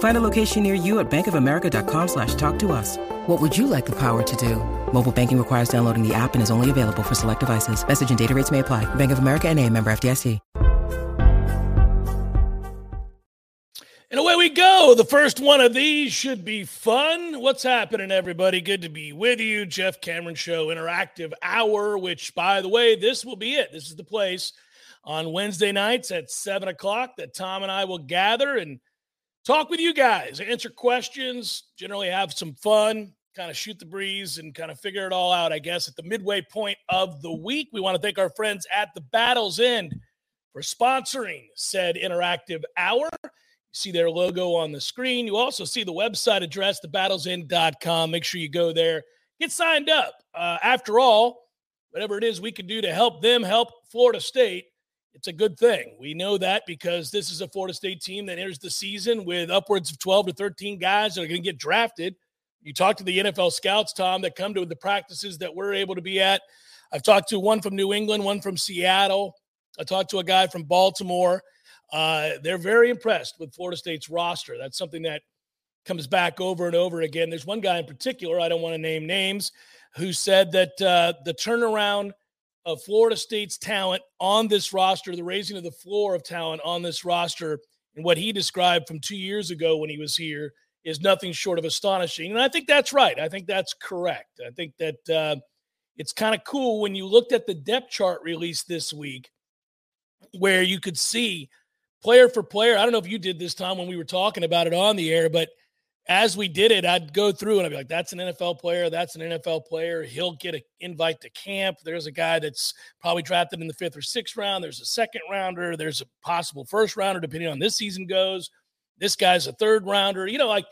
Find a location near you at bankofamerica.com slash talk to us. What would you like the power to do? Mobile banking requires downloading the app and is only available for select devices. Message and data rates may apply. Bank of America and a member FDIC. And away we go. The first one of these should be fun. What's happening, everybody? Good to be with you. Jeff Cameron Show Interactive Hour, which, by the way, this will be it. This is the place on Wednesday nights at 7 o'clock that Tom and I will gather and talk with you guys, answer questions, generally have some fun, kind of shoot the breeze and kind of figure it all out, I guess, at the midway point of the week. We want to thank our friends at the Battle's End for sponsoring said interactive hour. You see their logo on the screen. You also see the website address, thebattlesend.com. Make sure you go there, get signed up. Uh, after all, whatever it is we can do to help them help Florida State, it's a good thing. We know that because this is a Florida State team that enters the season with upwards of 12 to 13 guys that are going to get drafted. You talk to the NFL scouts, Tom, that come to the practices that we're able to be at. I've talked to one from New England, one from Seattle. I talked to a guy from Baltimore. Uh, they're very impressed with Florida State's roster. That's something that comes back over and over again. There's one guy in particular, I don't want to name names, who said that uh, the turnaround of Florida State's talent on this roster, the raising of the floor of talent on this roster, and what he described from two years ago when he was here is nothing short of astonishing. And I think that's right. I think that's correct. I think that uh, it's kind of cool when you looked at the depth chart release this week, where you could see player for player. I don't know if you did this time when we were talking about it on the air, but as we did it, I'd go through and I'd be like, that's an NFL player. That's an NFL player. He'll get an invite to camp. There's a guy that's probably drafted in the fifth or sixth round. There's a second rounder. There's a possible first rounder, depending on this season goes. This guy's a third rounder. You know, like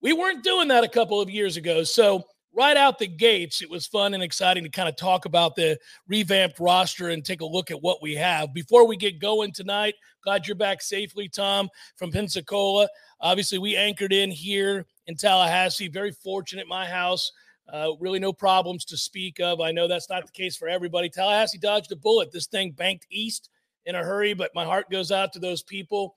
we weren't doing that a couple of years ago. So right out the gates, it was fun and exciting to kind of talk about the revamped roster and take a look at what we have. Before we get going tonight, glad you're back safely, Tom, from Pensacola. Obviously, we anchored in here in Tallahassee. Very fortunate, my house. Uh, really, no problems to speak of. I know that's not the case for everybody. Tallahassee dodged a bullet. This thing banked east in a hurry, but my heart goes out to those people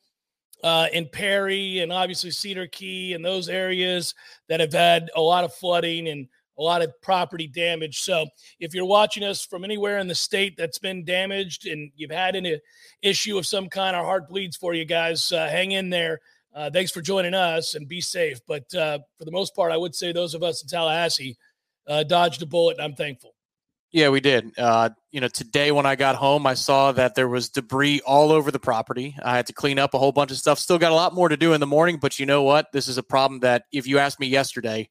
uh, in Perry and obviously Cedar Key and those areas that have had a lot of flooding and a lot of property damage. So if you're watching us from anywhere in the state that's been damaged and you've had an issue of some kind, our heart bleeds for you guys. Uh, hang in there. Uh, thanks for joining us and be safe. But uh, for the most part, I would say those of us in Tallahassee uh, dodged a bullet, and I'm thankful. Yeah, we did. Uh, you know, today when I got home, I saw that there was debris all over the property. I had to clean up a whole bunch of stuff. Still got a lot more to do in the morning, but you know what? This is a problem that if you asked me yesterday,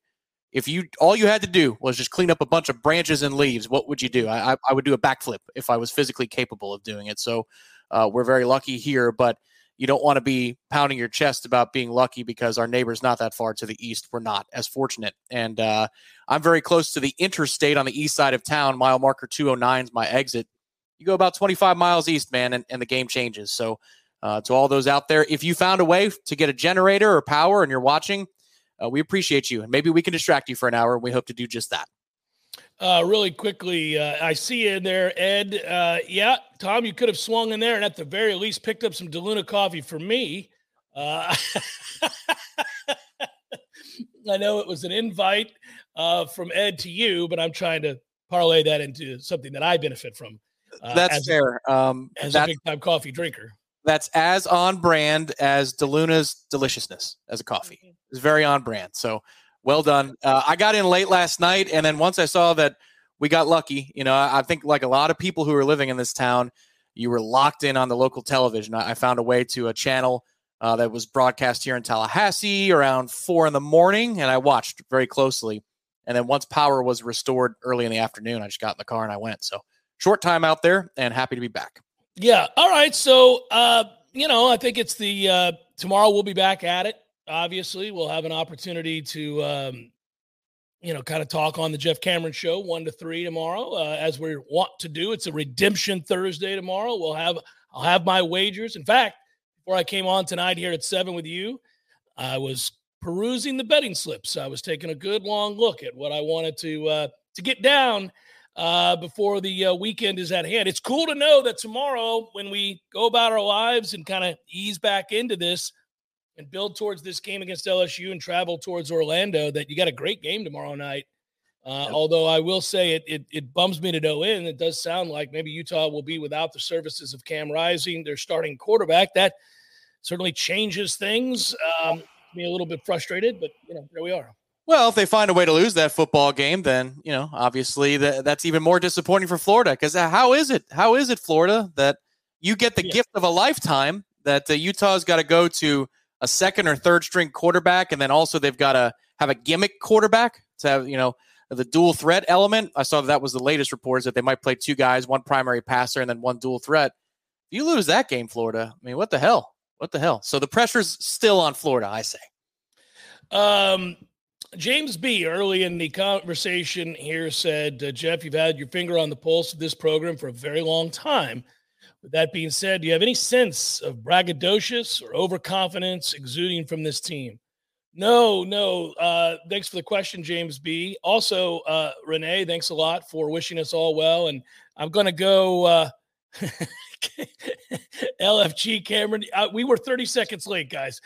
if you all you had to do was just clean up a bunch of branches and leaves, what would you do? I, I would do a backflip if I was physically capable of doing it. So uh, we're very lucky here, but you don't want to be pounding your chest about being lucky because our neighbor's not that far to the east. We're not as fortunate. And uh, I'm very close to the interstate on the east side of town. Mile marker 209 is my exit. You go about 25 miles east, man, and, and the game changes. So, uh, to all those out there, if you found a way to get a generator or power and you're watching, uh, we appreciate you. And maybe we can distract you for an hour. And we hope to do just that. Uh, really quickly, uh, I see in there, Ed. Uh, yeah, Tom, you could have swung in there and at the very least picked up some DeLuna coffee for me. Uh, I know it was an invite uh, from Ed to you, but I'm trying to parlay that into something that I benefit from. Uh, that's as fair. A, um, as that's, a big time coffee drinker. That's as on brand as DeLuna's deliciousness as a coffee. It's very on brand. So well done. Uh, I got in late last night, and then once I saw that we got lucky, you know, I, think like a lot of people who are living in this town, you were locked in on the local television. I, I found a way to a channel uh, that was broadcast here in Tallahassee around four in the morning, and I watched very closely. And then once power was restored early in the afternoon, I just got in the car and I went. So short time out there, and happy to be back. Yeah. All right. So, uh, you know, I think it's the uh, tomorrow we'll be back at it. Obviously, we'll have an opportunity to, um, you know, kind of talk on the Jeff Cameron show one to three tomorrow, uh, as we want to do. It's a redemption Thursday tomorrow. We'll have I'll have my wagers. In fact, before I came on tonight here at seven with you, I was perusing the betting slips. I was taking a good long look at what I wanted to uh, to get down uh, before the uh, weekend is at hand. It's cool to know that tomorrow, when we go about our lives and kind of ease back into this and build towards this game against LSU and travel towards Orlando, that you got a great game tomorrow night. Uh, yep. Although I will say it, it, it bums me to no end. It does sound like maybe Utah will be without the services of Cam Rising, their starting quarterback. That certainly changes things. Um, me a little bit frustrated, but you know, there we are. Well, if they find a way to lose that football game, then you know, obviously that, that's even more disappointing for Florida. Because uh, how is it? How is it, Florida, that you get the yeah. gift of a lifetime that uh, Utah's got to go to a second or third string quarterback, and then also they've got to have a gimmick quarterback to have you know the dual threat element. I saw that, that was the latest reports that they might play two guys, one primary passer, and then one dual threat. If you lose that game, Florida, I mean, what the hell? What the hell? So the pressure's still on Florida, I say. Um, James B. early in the conversation here said, uh, Jeff, you've had your finger on the pulse of this program for a very long time. That being said, do you have any sense of braggadocious or overconfidence exuding from this team? No, no. Uh, thanks for the question, James B. Also, uh, Renee, thanks a lot for wishing us all well. And I'm going to go. Uh, LFG Cameron. Uh, we were 30 seconds late, guys.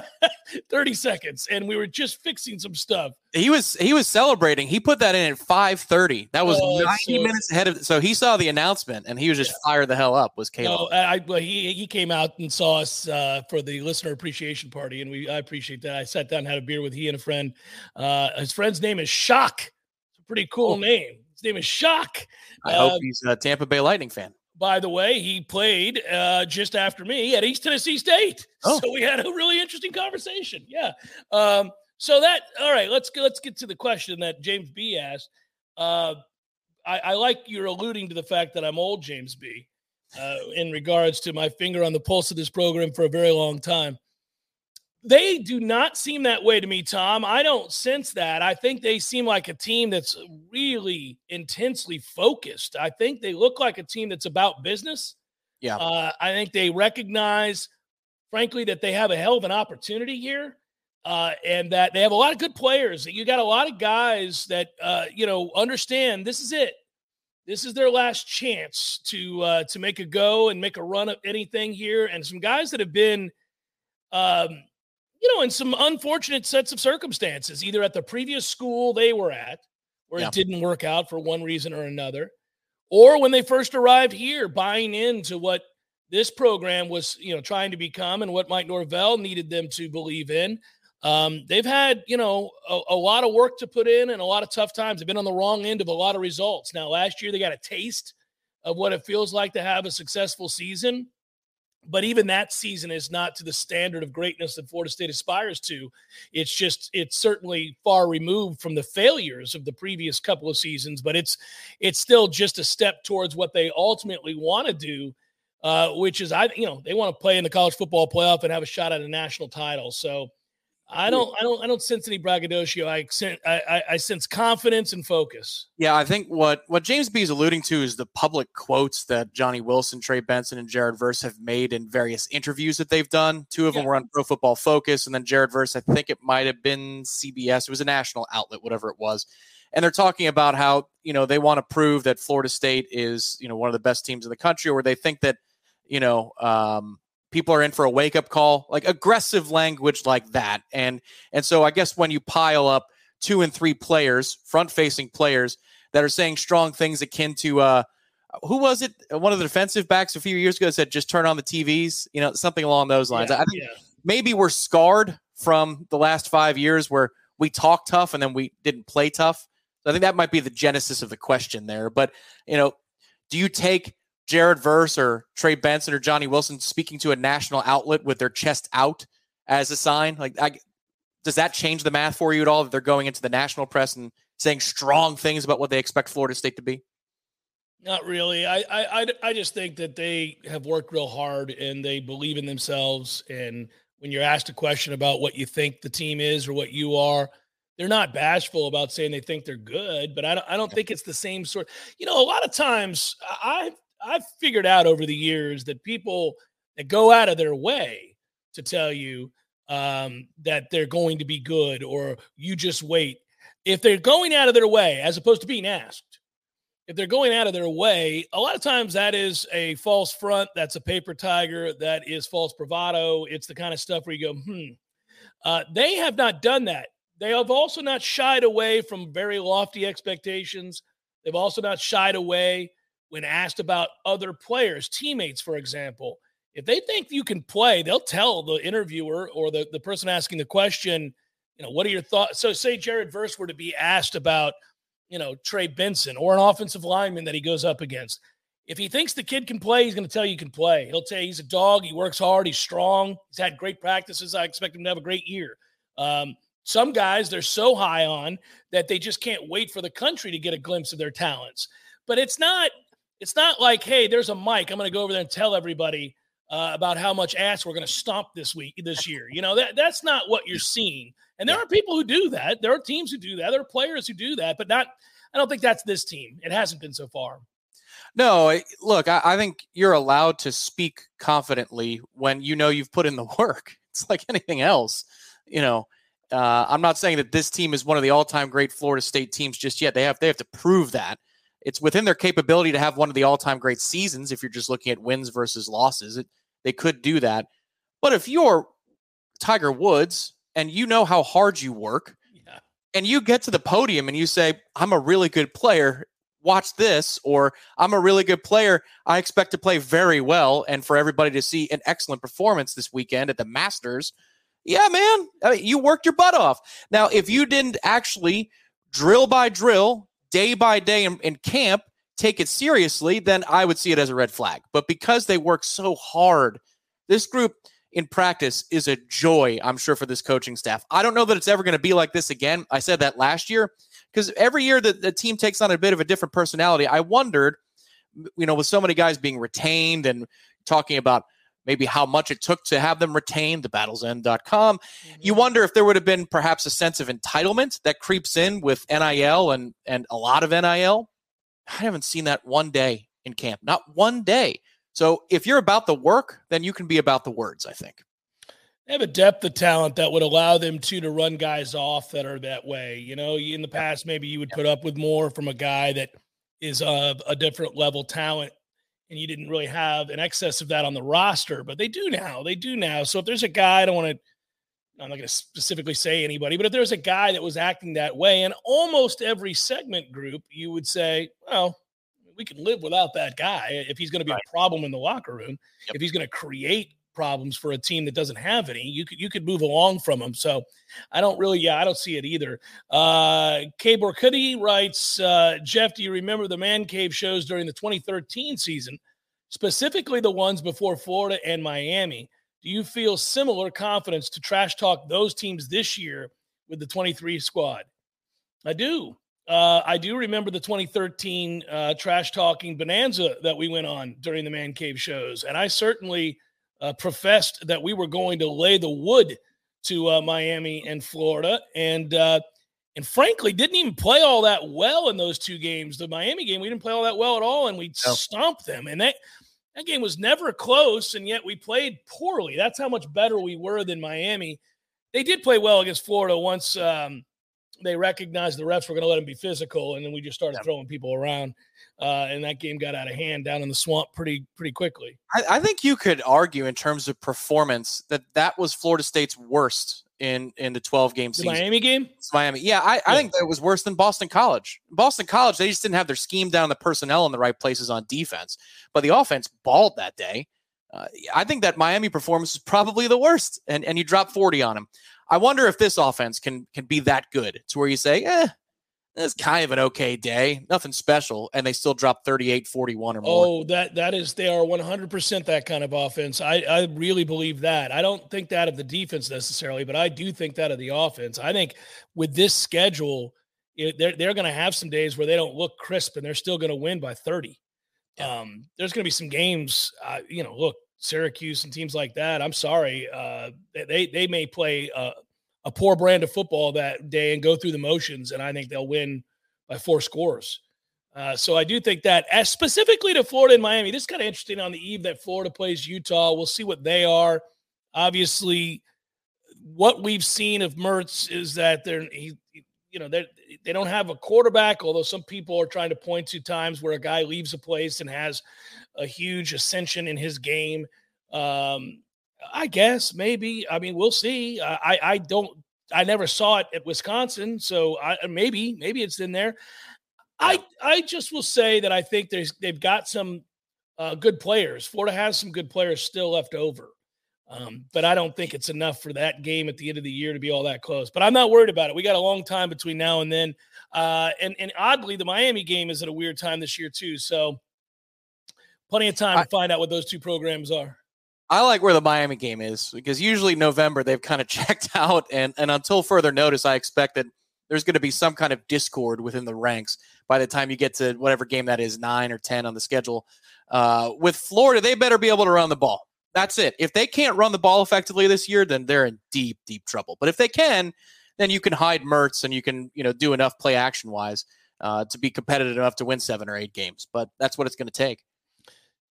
30 seconds, and we were just fixing some stuff. He was he was celebrating. He put that in at 5:30. That was oh, 90 so, minutes ahead of. So he saw the announcement, and he was just yeah. fired the hell up. Was Caleb? No, I, well, he he came out and saw us uh, for the listener appreciation party, and we I appreciate that. I sat down, and had a beer with he and a friend. Uh, his friend's name is Shock. It's a pretty cool oh. name. His name is Shock. I hope um, he's a Tampa Bay Lightning fan by the way, he played uh, just after me at East Tennessee State. Oh. So we had a really interesting conversation. Yeah. Um, so that all right. Let's let's get to the question that James B asked. Uh, I, I, like you're alluding to the fact that I'm old, James B. Uh, in regards to my finger on the pulse of this program for a very long time. They do not seem that way to me, Tom. I don't sense that. I think they seem like a team that's really intensely focused. I think they look like a team that's about business. Yeah. Uh, I think they recognize, frankly, that they have a hell of an opportunity here. Uh, and that they have a lot of good players. You got a lot of guys that uh, you know understand this is it. This is their last chance to uh, to make a go and make a run of anything here. And some guys that have been um, you know, in some unfortunate sets of circumstances, either at the previous school they were at, where yeah. it didn't work out for one reason or another, or when they first arrived here, buying into what this program was, you know, trying to become and what Mike Norvell needed them to believe in. Um, they've had, you know, a, a, lot of work to put in and a lot of tough times. They've been on the wrong end of a lot of results. Now, last year they got a taste of what it feels like to have a successful season. But even that season is not to the standard of greatness that Florida State aspires to. It's just it's certainly far removed from the failures of the previous couple of seasons, but it's it's still just a step towards what they ultimately want to do, uh, which is I you know they want to play in the college football playoff and have a shot at a national title. So I don't, I don't, I don't sense any braggadocio. I, sense, I, I, sense confidence and focus. Yeah, I think what what James B is alluding to is the public quotes that Johnny Wilson, Trey Benson, and Jared Verse have made in various interviews that they've done. Two of yeah. them were on Pro Football Focus, and then Jared Verse, I think it might have been CBS. It was a national outlet, whatever it was. And they're talking about how you know they want to prove that Florida State is you know one of the best teams in the country, or they think that you know um, people are in for a wake up call, like aggressive language like that. And and so I guess when you pile up two and three players, front facing players that are saying strong things akin to uh who was it? One of the defensive backs a few years ago said just turn on the TVs, you know, something along those lines. Yeah, I think yeah. maybe we're scarred from the last five years where we talk tough and then we didn't play tough. I think that might be the genesis of the question there. But you know, do you take Jared Verse or Trey Benson or Johnny Wilson speaking to a national outlet with their chest out as a sign? Like, I, does that change the math for you at all? That they're going into the national press and saying strong things about what they expect Florida State to be? Not really. I, I, I just think that they have worked real hard and they believe in themselves. And when you're asked a question about what you think the team is or what you are, they're not bashful about saying they think they're good. But I don't, I don't think it's the same sort. You know, a lot of times I I've figured out over the years that people that go out of their way to tell you um, that they're going to be good or you just wait. If they're going out of their way, as opposed to being asked, if they're going out of their way, a lot of times that is a false front. That's a paper tiger. That is false bravado. It's the kind of stuff where you go, hmm. Uh, they have not done that. They have also not shied away from very lofty expectations. They've also not shied away when asked about other players, teammates, for example. If they think you can play, they'll tell the interviewer or the, the person asking the question, you know, what are your thoughts? So, say Jared Verse were to be asked about you know, Trey Benson or an offensive lineman that he goes up against. If he thinks the kid can play, he's going to tell you he can play. He'll tell you he's a dog. He works hard. He's strong. He's had great practices. I expect him to have a great year. Um, some guys they're so high on that they just can't wait for the country to get a glimpse of their talents. But it's not. It's not like, hey, there's a mic. I'm going to go over there and tell everybody uh, about how much ass we're going to stomp this week, this year. You know that that's not what you're seeing. And there are people who do that. There are teams who do that. There are players who do that, but not. I don't think that's this team. It hasn't been so far. No, look, I, I think you're allowed to speak confidently when you know you've put in the work. It's like anything else, you know. Uh, I'm not saying that this team is one of the all-time great Florida State teams just yet. They have they have to prove that. It's within their capability to have one of the all-time great seasons. If you're just looking at wins versus losses, it, they could do that. But if you're Tiger Woods and you know how hard you work, yeah. and you get to the podium and you say, I'm a really good player, watch this, or I'm a really good player, I expect to play very well and for everybody to see an excellent performance this weekend at the Masters. Yeah, man, I mean, you worked your butt off. Now, if you didn't actually drill by drill, day by day in, in camp, take it seriously, then I would see it as a red flag. But because they work so hard, this group in practice is a joy, I'm sure, for this coaching staff. I don't know that it's ever going to be like this again. I said that last year because every year that the team takes on a bit of a different personality. I wondered, you know, with so many guys being retained and talking about maybe how much it took to have them retained, thebattlesend.com. Mm-hmm. You wonder if there would have been perhaps a sense of entitlement that creeps in with NIL and and a lot of NIL. I haven't seen that one day in camp, not one day. So if you're about the work, then you can be about the words, I think. They have a depth of talent that would allow them to to run guys off that are that way. You know, in the past, maybe you would put up with more from a guy that is of a different level talent, and you didn't really have an excess of that on the roster. But they do now. They do now. So if there's a guy, I don't want to. I'm not going to specifically say anybody, but if there's a guy that was acting that way, in almost every segment group, you would say, well, we can live without that guy if he's going to be right. a problem in the locker room. Yep. If he's going to create problems for a team that doesn't have any, you could you could move along from them. So I don't really, yeah, I don't see it either. Uh K Borcutti writes, uh, Jeff, do you remember the man cave shows during the 2013 season, specifically the ones before Florida and Miami? Do you feel similar confidence to trash talk those teams this year with the 23 squad? I do. Uh, I do remember the 2013 uh, trash talking bonanza that we went on during the Man Cave shows, and I certainly uh, professed that we were going to lay the wood to uh, Miami and Florida, and uh, and frankly didn't even play all that well in those two games. The Miami game we didn't play all that well at all, and we no. stomped them, and that that game was never close, and yet we played poorly. That's how much better we were than Miami. They did play well against Florida once. Um, they recognized the refs were going to let him be physical, and then we just started yeah. throwing people around, uh, and that game got out of hand down in the swamp pretty pretty quickly. I, I, think you could argue in terms of performance that that was Florida State's worst in in the 12 game season. The Miami game, it's Miami. Yeah, I, I think that was worse than Boston College. Boston College, they just didn't have their scheme down, the personnel in the right places on defense, but the offense balled that day. Uh, I think that Miami performance is probably the worst, and and you drop 40 on him. I wonder if this offense can can be that good to where you say, eh, it's kind of an okay day, nothing special, and they still drop 38, 41 or more. Oh, that that is they are 100% that kind of offense. I I really believe that. I don't think that of the defense necessarily, but I do think that of the offense. I think with this schedule, it, they're they're going to have some days where they don't look crisp and they're still going to win by 30. Yeah. Um, there's going to be some games, uh, you know, look, Syracuse and teams like that. I'm sorry, uh, they they may play uh, a poor brand of football that day and go through the motions, and I think they'll win by four scores. Uh, so I do think that, as specifically to Florida and Miami, this is kind of interesting on the eve that Florida plays Utah. We'll see what they are. Obviously, what we've seen of Mertz is that they're he, you know they they don't have a quarterback. Although some people are trying to point to times where a guy leaves a place and has a huge ascension in his game. Um, I guess maybe. I mean, we'll see. I I don't. I never saw it at Wisconsin, so I, maybe maybe it's in there. I I just will say that I think there's they've got some uh, good players. Florida has some good players still left over, um, but I don't think it's enough for that game at the end of the year to be all that close. But I'm not worried about it. We got a long time between now and then, uh, and and oddly, the Miami game is at a weird time this year too. So plenty of time I, to find out what those two programs are. I like where the Miami game is because usually November they've kind of checked out, and and until further notice, I expect that there's going to be some kind of discord within the ranks by the time you get to whatever game that is, nine or ten on the schedule. Uh, with Florida, they better be able to run the ball. That's it. If they can't run the ball effectively this year, then they're in deep, deep trouble. But if they can, then you can hide Mertz and you can, you know, do enough play action wise uh, to be competitive enough to win seven or eight games. But that's what it's going to take.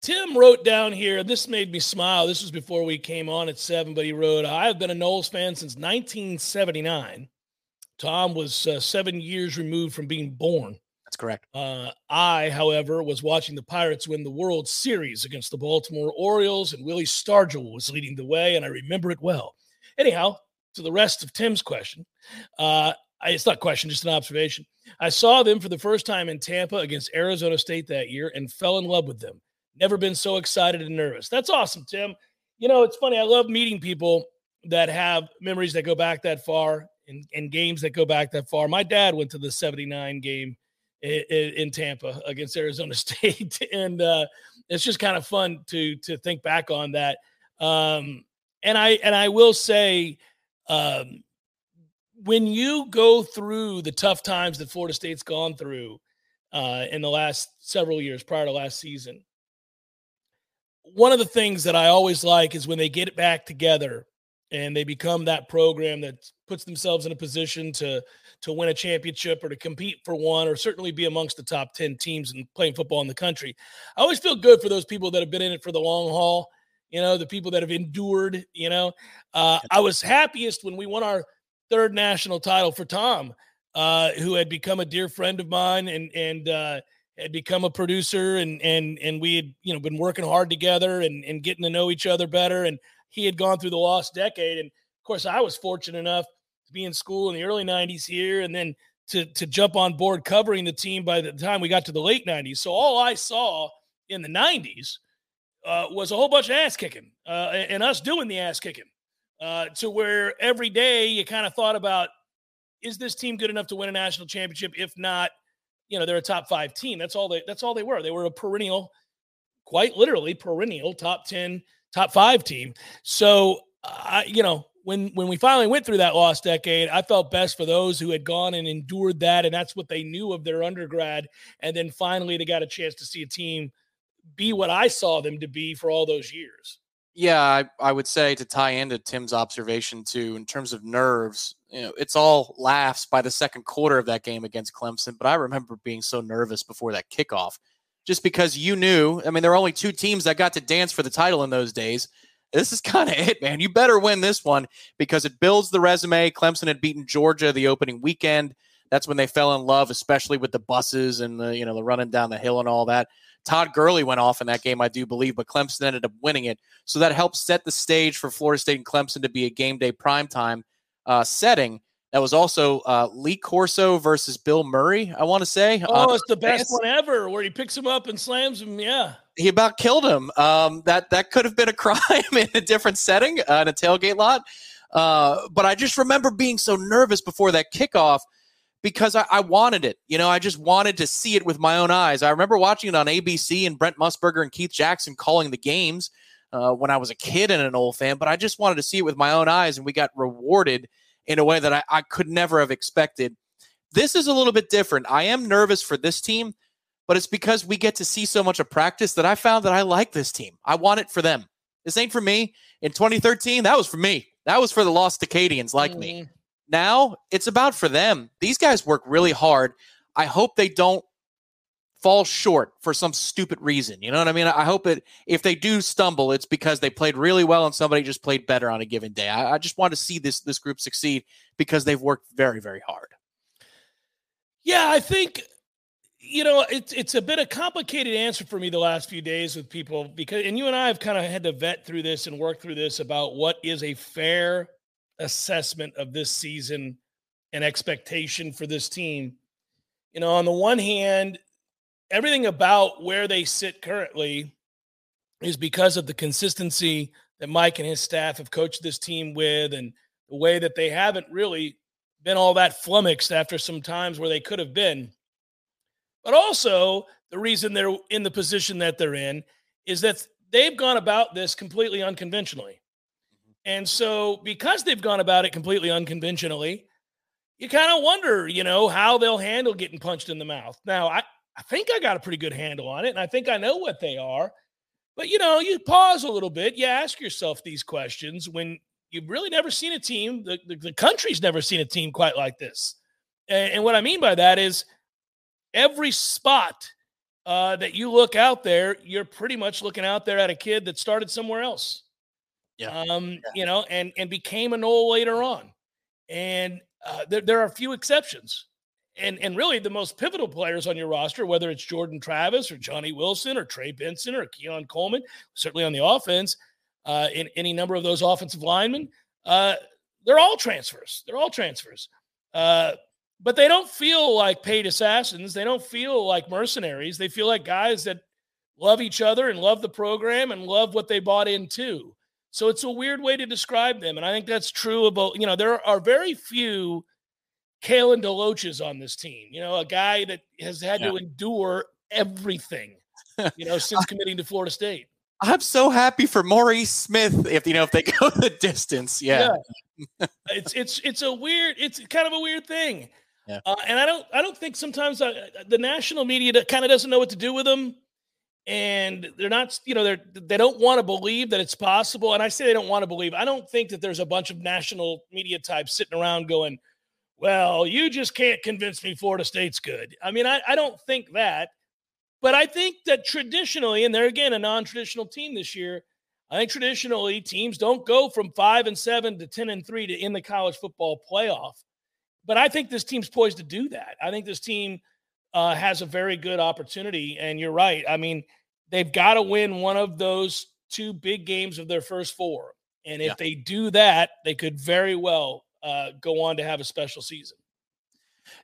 Tim wrote down here, this made me smile. This was before we came on at seven, but he wrote, I've been a Noles fan since 1979. Tom was uh, seven years removed from being born. That's correct. Uh, I, however, was watching the Pirates win the World Series against the Baltimore Orioles, and Willie Stargell was leading the way, and I remember it well. Anyhow, to the rest of Tim's question, uh, it's not a question, just an observation. I saw them for the first time in Tampa against Arizona State that year and fell in love with them. Never been so excited and nervous. That's awesome, Tim. You know, it's funny. I love meeting people that have memories that go back that far and, and games that go back that far. My dad went to the 79 game in, in Tampa against Arizona State. and uh, it's just kind of fun to to think back on that. Um, and I and I will say, um, when you go through the tough times that Florida State's gone through uh, in the last several years prior to last season, one of the things that I always like is when they get it back together and they become that program that puts themselves in a position to to win a championship or to compete for one or certainly be amongst the top 10 teams and playing football in the country. I always feel good for those people that have been in it for the long haul, you know, the people that have endured, you know. Uh, I was happiest when we won our third national title for Tom, uh, who had become a dear friend of mine and and uh, had become a producer and and and we had you know been working hard together and and getting to know each other better. And he had gone through the lost decade. And of course I was fortunate enough to be in school in the early 90s here and then to to jump on board covering the team by the time we got to the late 90s so all I saw in the 90s uh, was a whole bunch of ass kicking uh, and us doing the ass kicking uh, to where every day you kind of thought about is this team good enough to win a national championship? If not you know they're a top five team. That's all they. That's all they were. They were a perennial, quite literally perennial top ten, top five team. So I, you know, when when we finally went through that lost decade, I felt best for those who had gone and endured that, and that's what they knew of their undergrad. And then finally, they got a chance to see a team be what I saw them to be for all those years. Yeah, I, I would say to tie into Tim's observation too, in terms of nerves, you know, it's all laughs by the second quarter of that game against Clemson. But I remember being so nervous before that kickoff, just because you knew. I mean, there were only two teams that got to dance for the title in those days. This is kind of it, man. You better win this one because it builds the resume. Clemson had beaten Georgia the opening weekend. That's when they fell in love, especially with the buses and the you know the running down the hill and all that. Todd Gurley went off in that game, I do believe, but Clemson ended up winning it. So that helped set the stage for Florida State and Clemson to be a game day primetime uh, setting. That was also uh, Lee Corso versus Bill Murray, I want to say. Oh, it's the best one ever where he picks him up and slams him. Yeah. He about killed him. Um, that that could have been a crime in a different setting, uh, in a tailgate lot. Uh, but I just remember being so nervous before that kickoff because I, I, wanted it. You know, I just wanted to see it with my own eyes. I remember watching it on ABC and Brent Musburger and Keith Jackson calling the games uh, when I was a kid and an old fan, but I just wanted to see it with my own eyes, and we got rewarded in a way that I, I could never have expected. This is a little bit different. I am nervous for this team, but it's because we get to see so much of practice that I found that I like this team. I want it for them. This ain't for me. In 2013, that was for me. That was for the lost Acadians like mm-hmm. me. Now it's about for them. These guys work really hard. I hope they don't fall short for some stupid reason. You know what I mean? I hope it if they do stumble, it's because they played really well and somebody just played better on a given day. I, I just want to see this this group succeed because they've worked very, very hard. Yeah, I think you know it's it's a bit of complicated answer for me the last few days with people because and you and I have kind of had to vet through this and work through this about what is a fair assessment of this season and expectation for this team. You know, on the one hand, everything about where they sit currently is because of the consistency that Mike and his staff have coached this team with and the way that they haven't really been all that flummoxed after some times where they could have been. But also, the reason they're in the position that they're in is that they've gone about this completely unconventionally. And so, because they've gone about it completely unconventionally, you kind of wonder, you know, how they'll handle getting punched in the mouth. Now, I, I think I got a pretty good handle on it, and I think I know what they are. But, you know, you pause a little bit, you ask yourself these questions when you've really never seen a team, the, the, the country's never seen a team quite like this. And, and what I mean by that is every spot uh, that you look out there, you're pretty much looking out there at a kid that started somewhere else. Yeah. Um, yeah. you know, and and became a Nole later on. And uh, there, there are a few exceptions. And and really the most pivotal players on your roster, whether it's Jordan Travis or Johnny Wilson or Trey Benson or Keon Coleman, certainly on the offense, uh, in any number of those offensive linemen, uh, they're all transfers. They're all transfers. Uh, but they don't feel like paid assassins. They don't feel like mercenaries. They feel like guys that love each other and love the program and love what they bought into. So it's a weird way to describe them. And I think that's true about, you know, there are very few Kalen DeLoaches on this team. You know, a guy that has had yeah. to endure everything, you know, since committing to Florida State. I'm so happy for Maurice Smith if you know if they go the distance. Yeah. yeah. it's it's it's a weird it's kind of a weird thing. Yeah. Uh, and I don't I don't think sometimes uh, the national media kind of doesn't know what to do with them and they're not you know they're they don't want to believe that it's possible. And i say they don't want to believe. I don't think that there's a bunch of national media types sitting around going well you just can't convince me florida state's good. I mean i, I don't think that. But i think that traditionally and they're again a non-traditional team this year i think traditionally teams don't go from five and seven to 10 and three to in the college football playoff. But i think this team's poised to do that. I think this team uh, has a very good opportunity. And you're right. I mean, they've got to win one of those two big games of their first four. And if yeah. they do that, they could very well uh, go on to have a special season.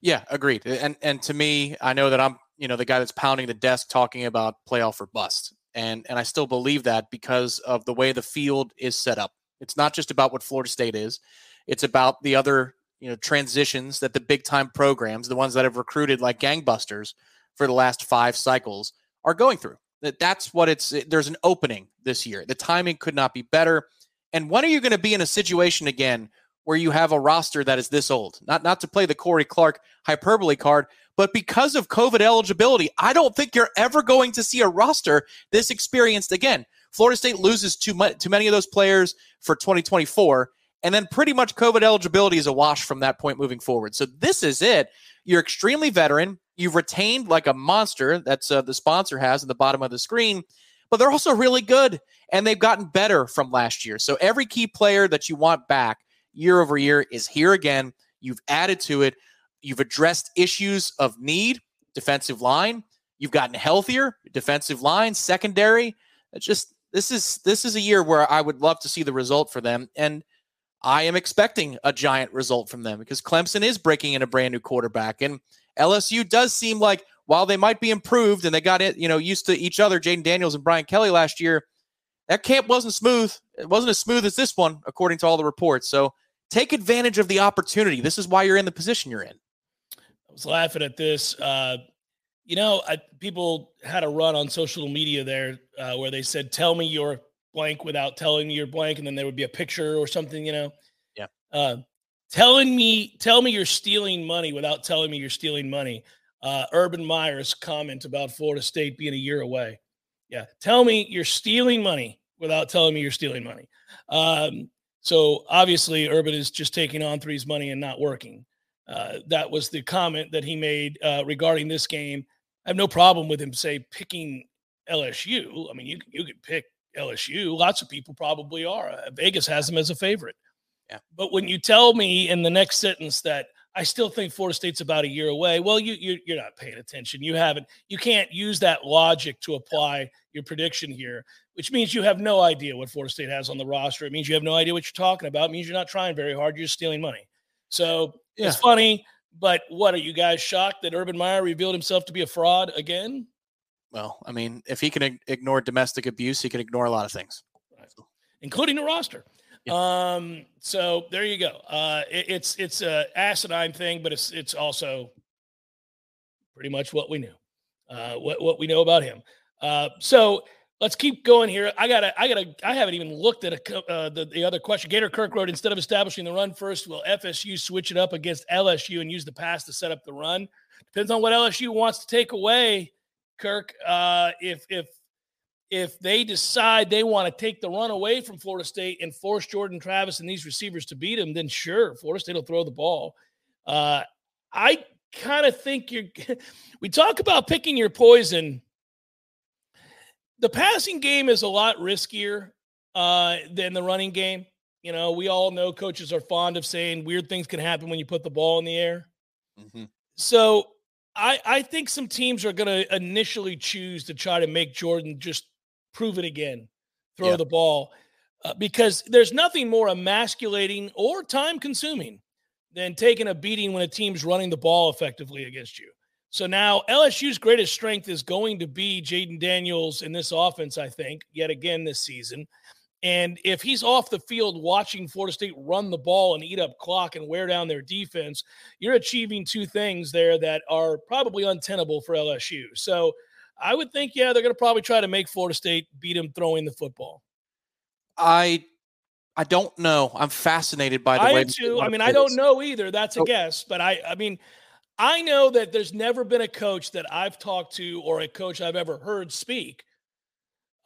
Yeah, agreed. And and to me, I know that I'm you know the guy that's pounding the desk talking about playoff or bust, and and I still believe that because of the way the field is set up. It's not just about what Florida State is; it's about the other you know transitions that the big time programs, the ones that have recruited like gangbusters for the last five cycles, are going through. That that's what it's. There's an opening this year. The timing could not be better. And when are you going to be in a situation again where you have a roster that is this old? Not not to play the Corey Clark hyperbole card, but because of COVID eligibility, I don't think you're ever going to see a roster this experienced again. Florida State loses too much too many of those players for 2024 and then pretty much COVID eligibility is a wash from that point moving forward. So this is it. You're extremely veteran. You've retained like a monster. That's uh, the sponsor has at the bottom of the screen, but they're also really good and they've gotten better from last year. So every key player that you want back year over year is here again. You've added to it. You've addressed issues of need, defensive line. You've gotten healthier, defensive line, secondary. It's just this is this is a year where I would love to see the result for them and I am expecting a giant result from them because Clemson is breaking in a brand new quarterback. And LSU does seem like while they might be improved and they got it, you know, used to each other, Jayden Daniels and Brian Kelly last year, that camp wasn't smooth. It wasn't as smooth as this one, according to all the reports. So take advantage of the opportunity. This is why you're in the position you're in. I was laughing at this. Uh, you know, I, people had a run on social media there uh, where they said, "Tell me your blank without telling me your blank," and then there would be a picture or something. You know. Yeah. Uh, telling me, tell me you're stealing money without telling me you're stealing money. Uh, Urban Meyer's comment about Florida State being a year away. Yeah, tell me you're stealing money without telling me you're stealing money. Um, so obviously, Urban is just taking on three's money and not working. Uh, that was the comment that he made uh, regarding this game. I have no problem with him say picking LSU. I mean, you you could pick LSU. Lots of people probably are. Uh, Vegas has them as a favorite. Yeah. But when you tell me in the next sentence that I still think Florida State's about a year away, well, you, you you're not paying attention. You haven't. You can't use that logic to apply your prediction here, which means you have no idea what Florida State has on the roster. It means you have no idea what you're talking about. It means you're not trying very hard. You're just stealing money. So yeah. it's funny, but what are you guys shocked that Urban Meyer revealed himself to be a fraud again? Well, I mean, if he can ignore domestic abuse, he can ignore a lot of things, right. including the roster. Yeah. Um, so there you go. Uh, it, it's it's a asinine thing, but it's it's also pretty much what we knew, uh, what what we know about him. Uh, so let's keep going here. I gotta I gotta I haven't even looked at a, uh, the the other question. Gator Kirk wrote instead of establishing the run first, will FSU switch it up against LSU and use the pass to set up the run? Depends on what LSU wants to take away. Kirk, uh, if if if they decide they want to take the run away from Florida State and force Jordan Travis and these receivers to beat them, then sure, Florida State will throw the ball. Uh, I kind of think you're. we talk about picking your poison. The passing game is a lot riskier uh, than the running game. You know, we all know coaches are fond of saying weird things can happen when you put the ball in the air. Mm-hmm. So I, I think some teams are going to initially choose to try to make Jordan just prove it again, throw yeah. the ball, uh, because there's nothing more emasculating or time consuming than taking a beating when a team's running the ball effectively against you. So now LSU's greatest strength is going to be Jayden Daniels in this offense, I think, yet again this season. And if he's off the field watching Florida State run the ball and eat up clock and wear down their defense, you're achieving two things there that are probably untenable for LSU. So I would think, yeah, they're going to probably try to make Florida State beat them throwing the football. I I don't know. I'm fascinated by the I way. too. I mean, I don't know either. That's a oh. guess, but I I mean, I know that there's never been a coach that I've talked to or a coach I've ever heard speak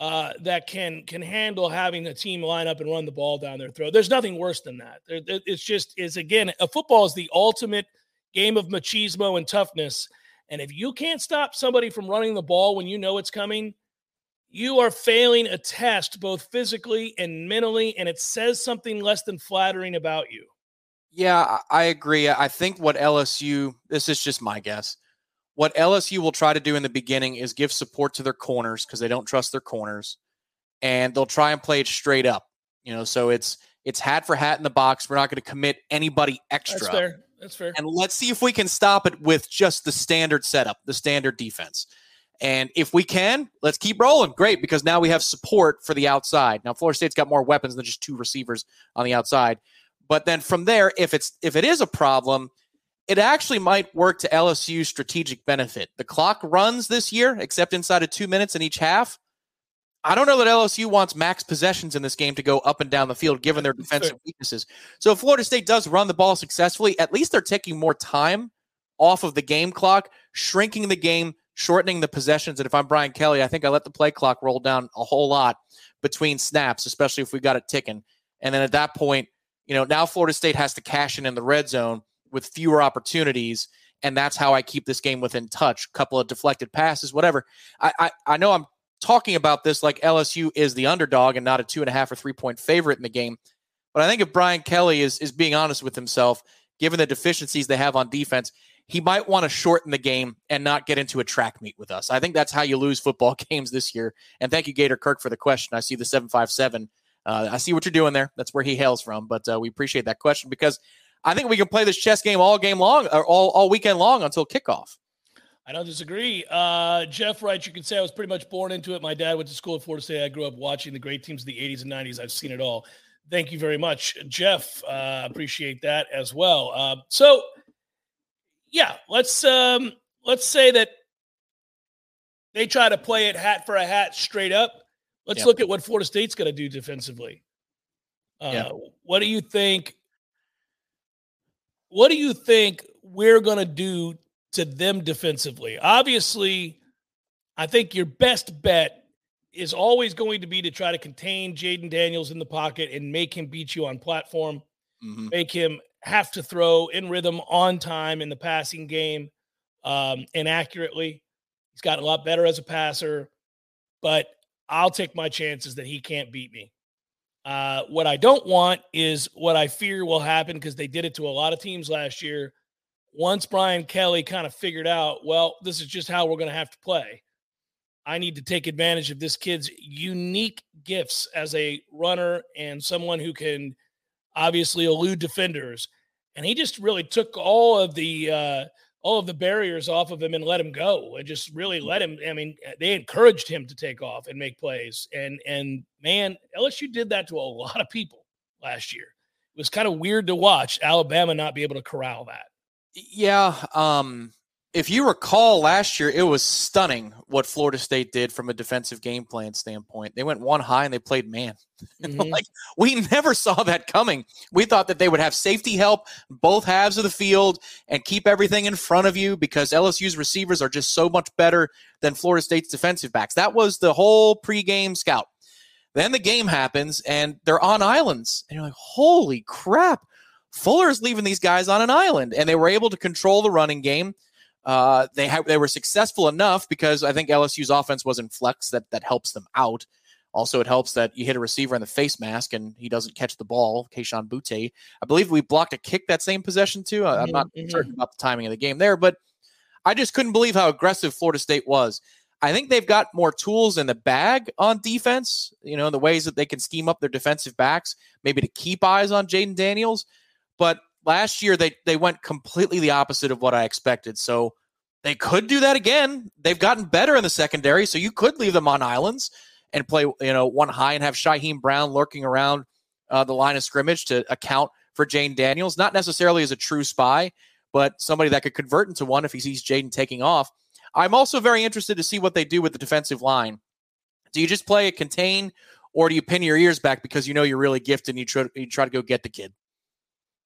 uh, that can can handle having a team line up and run the ball down their throat. There's nothing worse than that. It's just is again, a football is the ultimate game of machismo and toughness. And if you can't stop somebody from running the ball when you know it's coming, you are failing a test both physically and mentally, and it says something less than flattering about you. Yeah, I agree. I think what LSU, this is just my guess, what LSU will try to do in the beginning is give support to their corners because they don't trust their corners, and they'll try and play it straight up. You know, so it's it's hat for hat in the box. We're not going to commit anybody extra. That's fair. That's fair. And let's see if we can stop it with just the standard setup, the standard defense. And if we can, let's keep rolling. Great, because now we have support for the outside. Now Florida State's got more weapons than just two receivers on the outside. But then from there, if it's if it is a problem, it actually might work to LSU's strategic benefit. The clock runs this year, except inside of two minutes in each half. I don't know that LSU wants max possessions in this game to go up and down the field, given their defensive weaknesses. So if Florida State does run the ball successfully, at least they're taking more time off of the game clock, shrinking the game, shortening the possessions. And if I'm Brian Kelly, I think I let the play clock roll down a whole lot between snaps, especially if we got it ticking. And then at that point, you know, now Florida State has to cash in in the red zone with fewer opportunities. And that's how I keep this game within touch. Couple of deflected passes, whatever. I, I, I know I'm talking about this like LSU is the underdog and not a two and a half or three point favorite in the game. But I think if Brian Kelly is is being honest with himself, given the deficiencies they have on defense, he might want to shorten the game and not get into a track meet with us. I think that's how you lose football games this year. And thank you, Gator Kirk, for the question. I see the 757. Uh, I see what you're doing there. That's where he hails from. But uh, we appreciate that question because I think we can play this chess game all game long or all, all weekend long until kickoff. I don't disagree. Uh, Jeff writes, you can say I was pretty much born into it. My dad went to school at Florida State. I grew up watching the great teams of the 80s and 90s. I've seen it all. Thank you very much, Jeff. Uh, appreciate that as well. Uh, so, yeah, let's um, let's say that they try to play it hat for a hat straight up. Let's yep. look at what Florida State's going to do defensively. Uh, yeah. What do you think? What do you think we're going to do to them defensively? Obviously, I think your best bet is always going to be to try to contain Jayden Daniels in the pocket and make him beat you on platform, mm-hmm. make him have to throw in rhythm on time in the passing game um, and accurately. He's gotten a lot better as a passer, but I'll take my chances that he can't beat me. Uh, what I don't want is what I fear will happen because they did it to a lot of teams last year. Once Brian Kelly kind of figured out, well, this is just how we're going to have to play. I need to take advantage of this kid's unique gifts as a runner and someone who can obviously elude defenders. And he just really took all of the uh, all of the barriers off of him and let him go and just really mm. let him. I mean, they encouraged him to take off and make plays. And and man, LSU did that to a lot of people last year. It was kind of weird to watch Alabama not be able to corral that. Yeah. Um, if you recall last year, it was stunning what Florida State did from a defensive game plan standpoint. They went one high and they played man. Mm-hmm. like we never saw that coming. We thought that they would have safety help both halves of the field and keep everything in front of you because LSU's receivers are just so much better than Florida State's defensive backs. That was the whole pregame scout. Then the game happens and they're on islands, and you're like, "Holy crap!" Fuller's leaving these guys on an island, and they were able to control the running game uh, they ha- they were successful enough because I think LSU's offense was in flex that that helps them out. Also, it helps that you hit a receiver in the face mask and he doesn't catch the ball. Kayshon Boutte, I believe we blocked a kick that same possession too. I, am not mm-hmm. certain about the timing of the game there, but I just couldn't believe how aggressive Florida State was. I think they've got more tools in the bag on defense. You know, the ways that they can scheme up their defensive backs, maybe to keep eyes on Jayden Daniels. But last year they they went completely the opposite of what I expected. So they could do that again. They've gotten better in the secondary, so you could leave them on islands and play, you know, one high and have Shyheim Brown lurking around uh, the line of scrimmage to account for Jayden Daniels, not necessarily as a true spy, but somebody that could convert into one if he sees Jaden taking off. I'm also very interested to see what they do with the defensive line. Do you just play a contain, or do you pin your ears back because you know you're really gifted and you try, you try to go get the kid?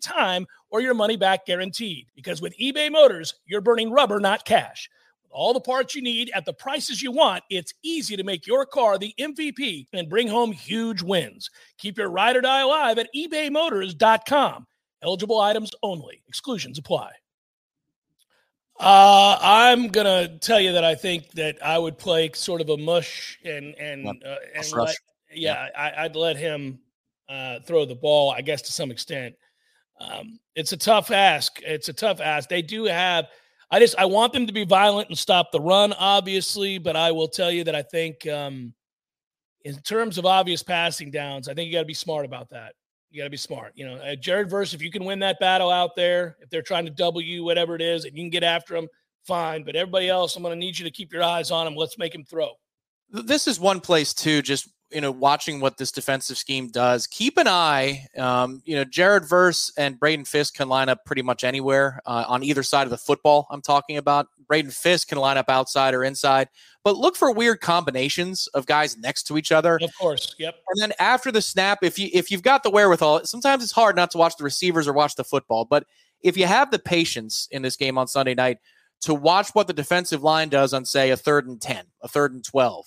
time or your money back guaranteed. Because with eBay Motors, you're burning rubber, not cash. With all the parts you need at the prices you want, it's easy to make your car the MVP and bring home huge wins. Keep your ride or die alive at ebaymotors.com. Eligible items only, exclusions apply. Uh, I'm gonna tell you that I think that I would play sort of a mush and and uh, and let, yeah, yeah. I, would let him uh, throw the ball. I guess to some extent. Um, it's a tough ask. It's a tough ask. They do have. I just I want them to be violent and stop the run, obviously. But I will tell you that I think, um, in terms of obvious passing downs, I think you got to be smart about that. You got to be smart. You know, uh, Jared Verse, if you can win that battle out there, if they're trying to double you, whatever it is, and you can get after them, fine. But everybody else, I'm going to need you to keep your eyes on them. Let's make him throw. This is one place too. Just you know, watching what this defensive scheme does, keep an eye. Um, you know, Jared Verse and Braden Fisk can line up pretty much anywhere uh, on either side of the football. I'm talking about. Braden Fisk can line up outside or inside, but look for weird combinations of guys next to each other. Of course, yep. And then after the snap, if you if you've got the wherewithal, sometimes it's hard not to watch the receivers or watch the football, but if you have the patience in this game on Sunday night to watch what the defensive line does on say a third and 10, a third and 12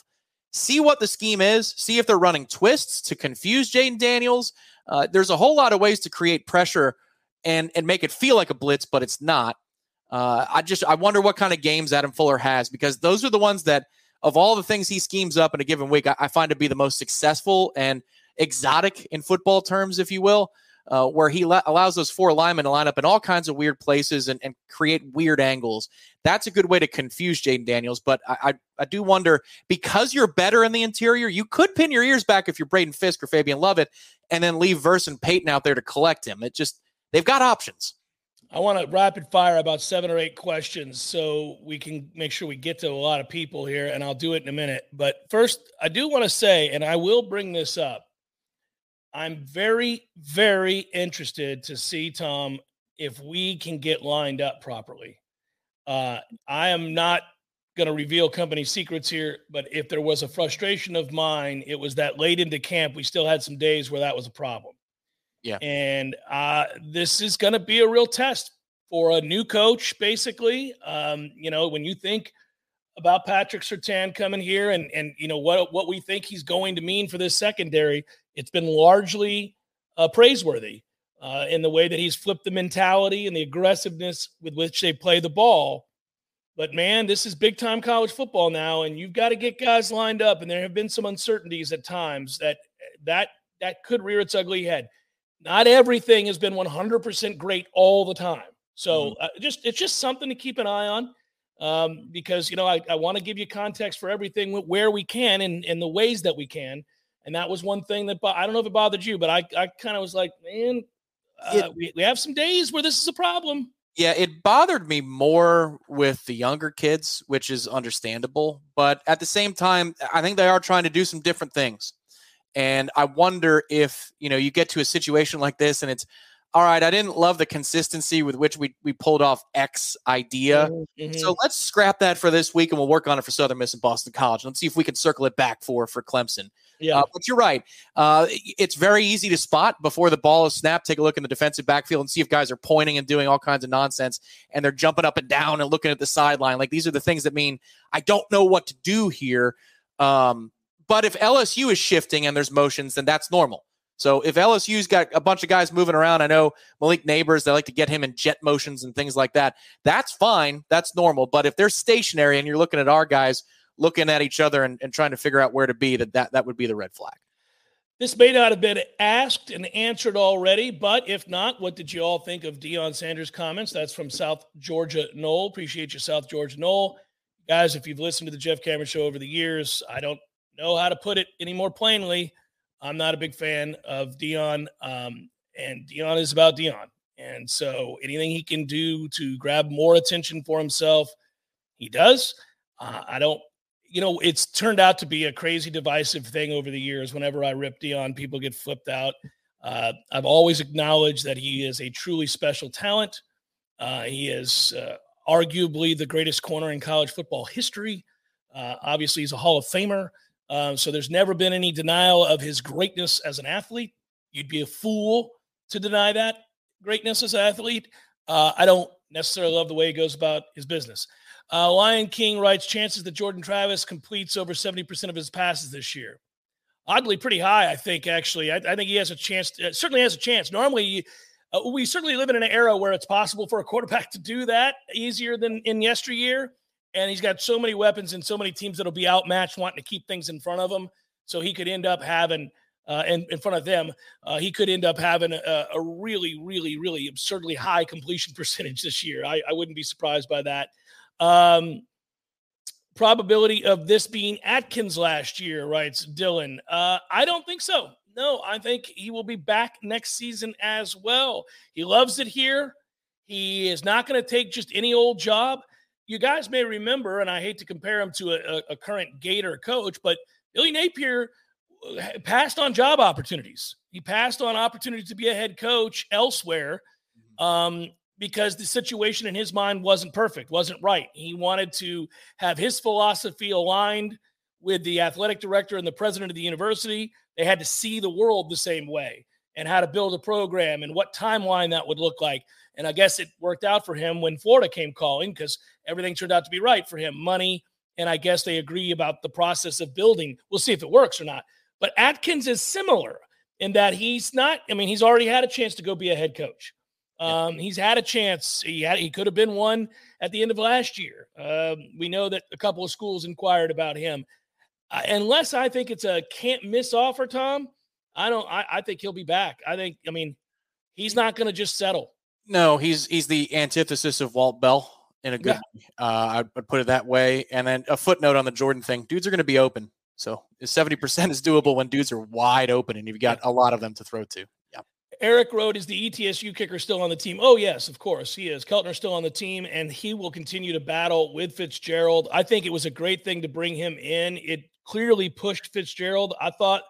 see what the scheme is, see if they're running twists to confuse Jayden Daniels. Uh, there's a whole lot of ways to create pressure and and make it feel like a blitz, but it's not. Uh, I just I wonder what kind of games Adam Fuller has because those are the ones that of all the things he schemes up in a given week, I, I find to be the most successful and exotic in football terms, if you will. Uh, where he la- allows those four linemen to line up in all kinds of weird places and, and create weird angles. That's a good way to confuse Jayden Daniels. But I, I, I, do wonder because you're better in the interior, you could pin your ears back if you're Braden Fisk or Fabian Lovett and then leave Verse and Payton out there to collect him. It just, they've got options. I want to rapid fire about seven or eight questions so we can make sure we get to a lot of people here, and I'll do it in a minute. But first, I do want to say, and I will bring this up I'm very, very interested to see, Tom, if we can get lined up properly. Uh, I am not going to reveal company secrets here, but if there was a frustration of mine, it was that late into camp, we still had some days where that was a problem. Yeah. And uh, this is going to be a real test for a new coach, basically. Um, you know, when you think about Patrick Surtain coming here and and you know what what we think he's going to mean for this secondary, it's been largely uh, praiseworthy uh, in the way that he's flipped the mentality and the aggressiveness with which they play the ball. But man, this is big time college football now, and you've got to get guys lined up. And there have been some uncertainties at times that that that could rear its ugly head. Not everything has been 100% great all the time. So mm-hmm. uh, just it's just something to keep an eye on um, because you know I, I want to give you context for everything where we can and in the ways that we can. And that was one thing that I don't know if it bothered you, but I, I kind of was like, man, uh, it, we, we have some days where this is a problem. Yeah, it bothered me more with the younger kids, which is understandable. But at the same time, I think they are trying to do some different things. And I wonder if, you know, you get to a situation like this and it's, all right, I didn't love the consistency with which we, we pulled off X idea. Mm-hmm. So let's scrap that for this week and we'll work on it for Southern Miss and Boston College. Let's see if we can circle it back for for Clemson. Yeah, uh, but you're right. Uh, it's very easy to spot before the ball is snapped. Take a look in the defensive backfield and see if guys are pointing and doing all kinds of nonsense, and they're jumping up and down and looking at the sideline. Like these are the things that mean I don't know what to do here. Um, but if LSU is shifting and there's motions, then that's normal. So if LSU's got a bunch of guys moving around, I know Malik Nabers, they like to get him in jet motions and things like that. That's fine. That's normal. But if they're stationary and you're looking at our guys looking at each other and, and trying to figure out where to be, that, that that would be the red flag. This may not have been asked and answered already, but if not, what did you all think of Deion Sanders' comments? That's from South Georgia Noel. Appreciate you, South Georgia Noel. Guys, if you've listened to the Jeff Cameron show over the years, I don't know how to put it any more plainly. I'm not a big fan of Deion, um, and Deion is about Deion. And so anything he can do to grab more attention for himself, he does. Uh, I don't you know, it's turned out to be a crazy divisive thing over the years. Whenever I rip Deion, people get flipped out. Uh, I've always acknowledged that he is a truly special talent. Uh, he is uh, arguably the greatest corner in college football history. Uh, obviously, he's a Hall of Famer. Um, so there's never been any denial of his greatness as an athlete. You'd be a fool to deny that greatness as an athlete. Uh, I don't necessarily love the way he goes about his business. Uh, Lion King writes chances that Jordan Travis completes over 70% of his passes this year. Oddly, pretty high, I think, actually. I, I think he has a chance, to, uh, certainly has a chance. Normally, uh, we certainly live in an era where it's possible for a quarterback to do that easier than in yesteryear. And he's got so many weapons and so many teams that'll be outmatched, wanting to keep things in front of him. So he could end up having, uh, in, in front of them, uh, he could end up having a, a, really, really, really absurdly high completion percentage this year. I, I wouldn't be surprised by that. Um, probability of this being Atkins last year, writes Dylan. Uh, I don't think so. No, I think he will be back next season as well. He loves it here. He is not going to take just any old job. You guys may remember, and I hate to compare him to a, a current Gator coach, but Billy Napier uh, passed on job opportunities. He passed on opportunities to be a head coach elsewhere. Mm-hmm. Um, because the situation in his mind wasn't perfect, wasn't right. He wanted to have his philosophy aligned with the athletic director and the president of the university. They had to see the world the same way and how to build a program and what timeline that would look like. And I guess it worked out for him when Florida came calling because everything turned out to be right for him money. And I guess they agree about the process of building. We'll see if it works or not. But Atkins is similar in that he's not, I mean, he's already had a chance to go be a head coach. Um, he's had a chance. He had, he could have been one at the end of last year. Um, we know that a couple of schools inquired about him. Uh, unless I think it's a can't miss offer, Tom. I don't. I, I think he'll be back. I think. I mean, he's not going to just settle. No, he's he's the antithesis of Walt Bell in a good Yeah. way. Uh, I would put it that way. And then a footnote on the Jordan thing: dudes are going to be open, so seventy percent is doable when dudes are wide open, and you've got a lot of them to throw to. Yeah, Eric Road is the ETSU kicker still on the team. Oh, yes, of course. He is. Keltner's still on the team, and he will continue to battle with Fitzgerald. I think it was a great thing to bring him in. It clearly pushed Fitzgerald. I thought,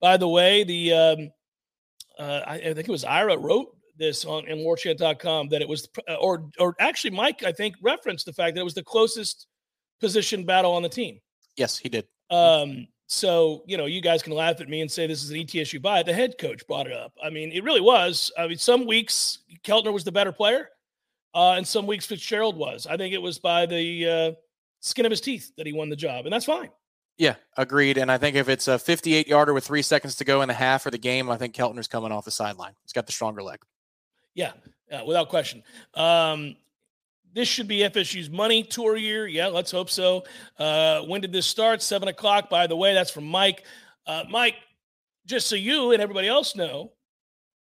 by the way, the um, uh, I, I think it was Ira wrote this on in warchant.com that it was uh, or or actually Mike I think referenced the fact that it was the closest position battle on the team. yes, he did. Um, so you know, you guys can laugh at me and say this is an ETSU buy. The head coach brought it up. I mean, it really was. I mean, some weeks Keltner was the better player, uh, and some weeks Fitzgerald was. I think it was by the uh, skin of his teeth that he won the job, and that's fine. Yeah, agreed. And I think if it's a 58 yarder with three seconds to go in the half or the game, I think Keltner's coming off the sideline. He's got the stronger leg. Yeah, uh, without question. Um, this should be FSU's money tour year. Yeah, let's hope so. Uh, when did this start? Seven o'clock. By the way, that's from Mike. Uh, Mike, just so you and everybody else know,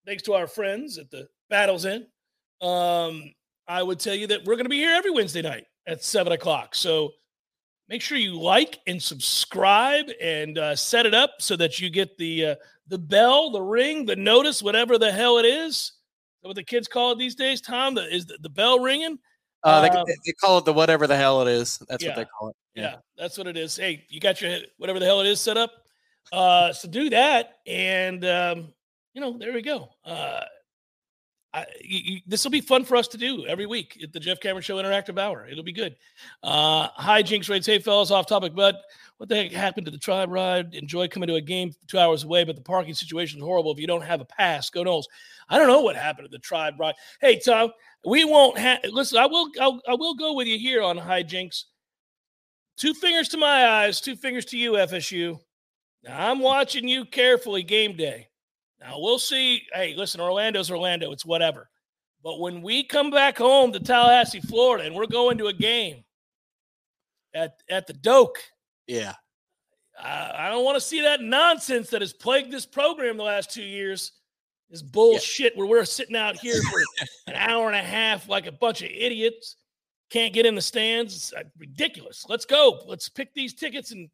thanks to our friends at the Battles Inn, um, I would tell you that we're going to be here every Wednesday night at seven o'clock. So make sure you like and subscribe and uh, set it up so that you get the uh, the bell, the ring, the notice, whatever the hell it is. What the kids call it these days, Tom? The, is the, the bell ringing? Uh, they, Um, they call it the whatever the hell it is. That's yeah. what they call it. Yeah. that's what it is. Hey, you got your whatever the hell it is set up. Uh, so do that, and um, you know, there we go. Uh, this will be fun for us to do every week at the Jeff Cameron Show Interactive Hour. It'll be good. Uh, hi, Jinx Rates. Hey, fellas, off topic, but what the heck happened to the tribe ride? Enjoy coming to a game two hours away, but the parking situation is horrible if you don't have a pass. Go Noles. I don't know what happened to the tribe ride. Hey, Tom, we won't have. Listen, I will. I'll, I will go with you here on High Jinx. Two fingers to my eyes, two fingers to you, FSU. Now I'm watching you carefully game day. Now we'll see. Hey, listen, Orlando's Orlando. It's whatever. But when we come back home to Tallahassee, Florida, and we're going to a game at at the Doak, Yeah. I, I don't want to see that nonsense that has plagued this program the last two years. This bullshit where we're sitting out here for an hour and a half like a bunch of idiots. Can't get in the stands. It's uh, ridiculous. Let's go. Let's pick these tickets and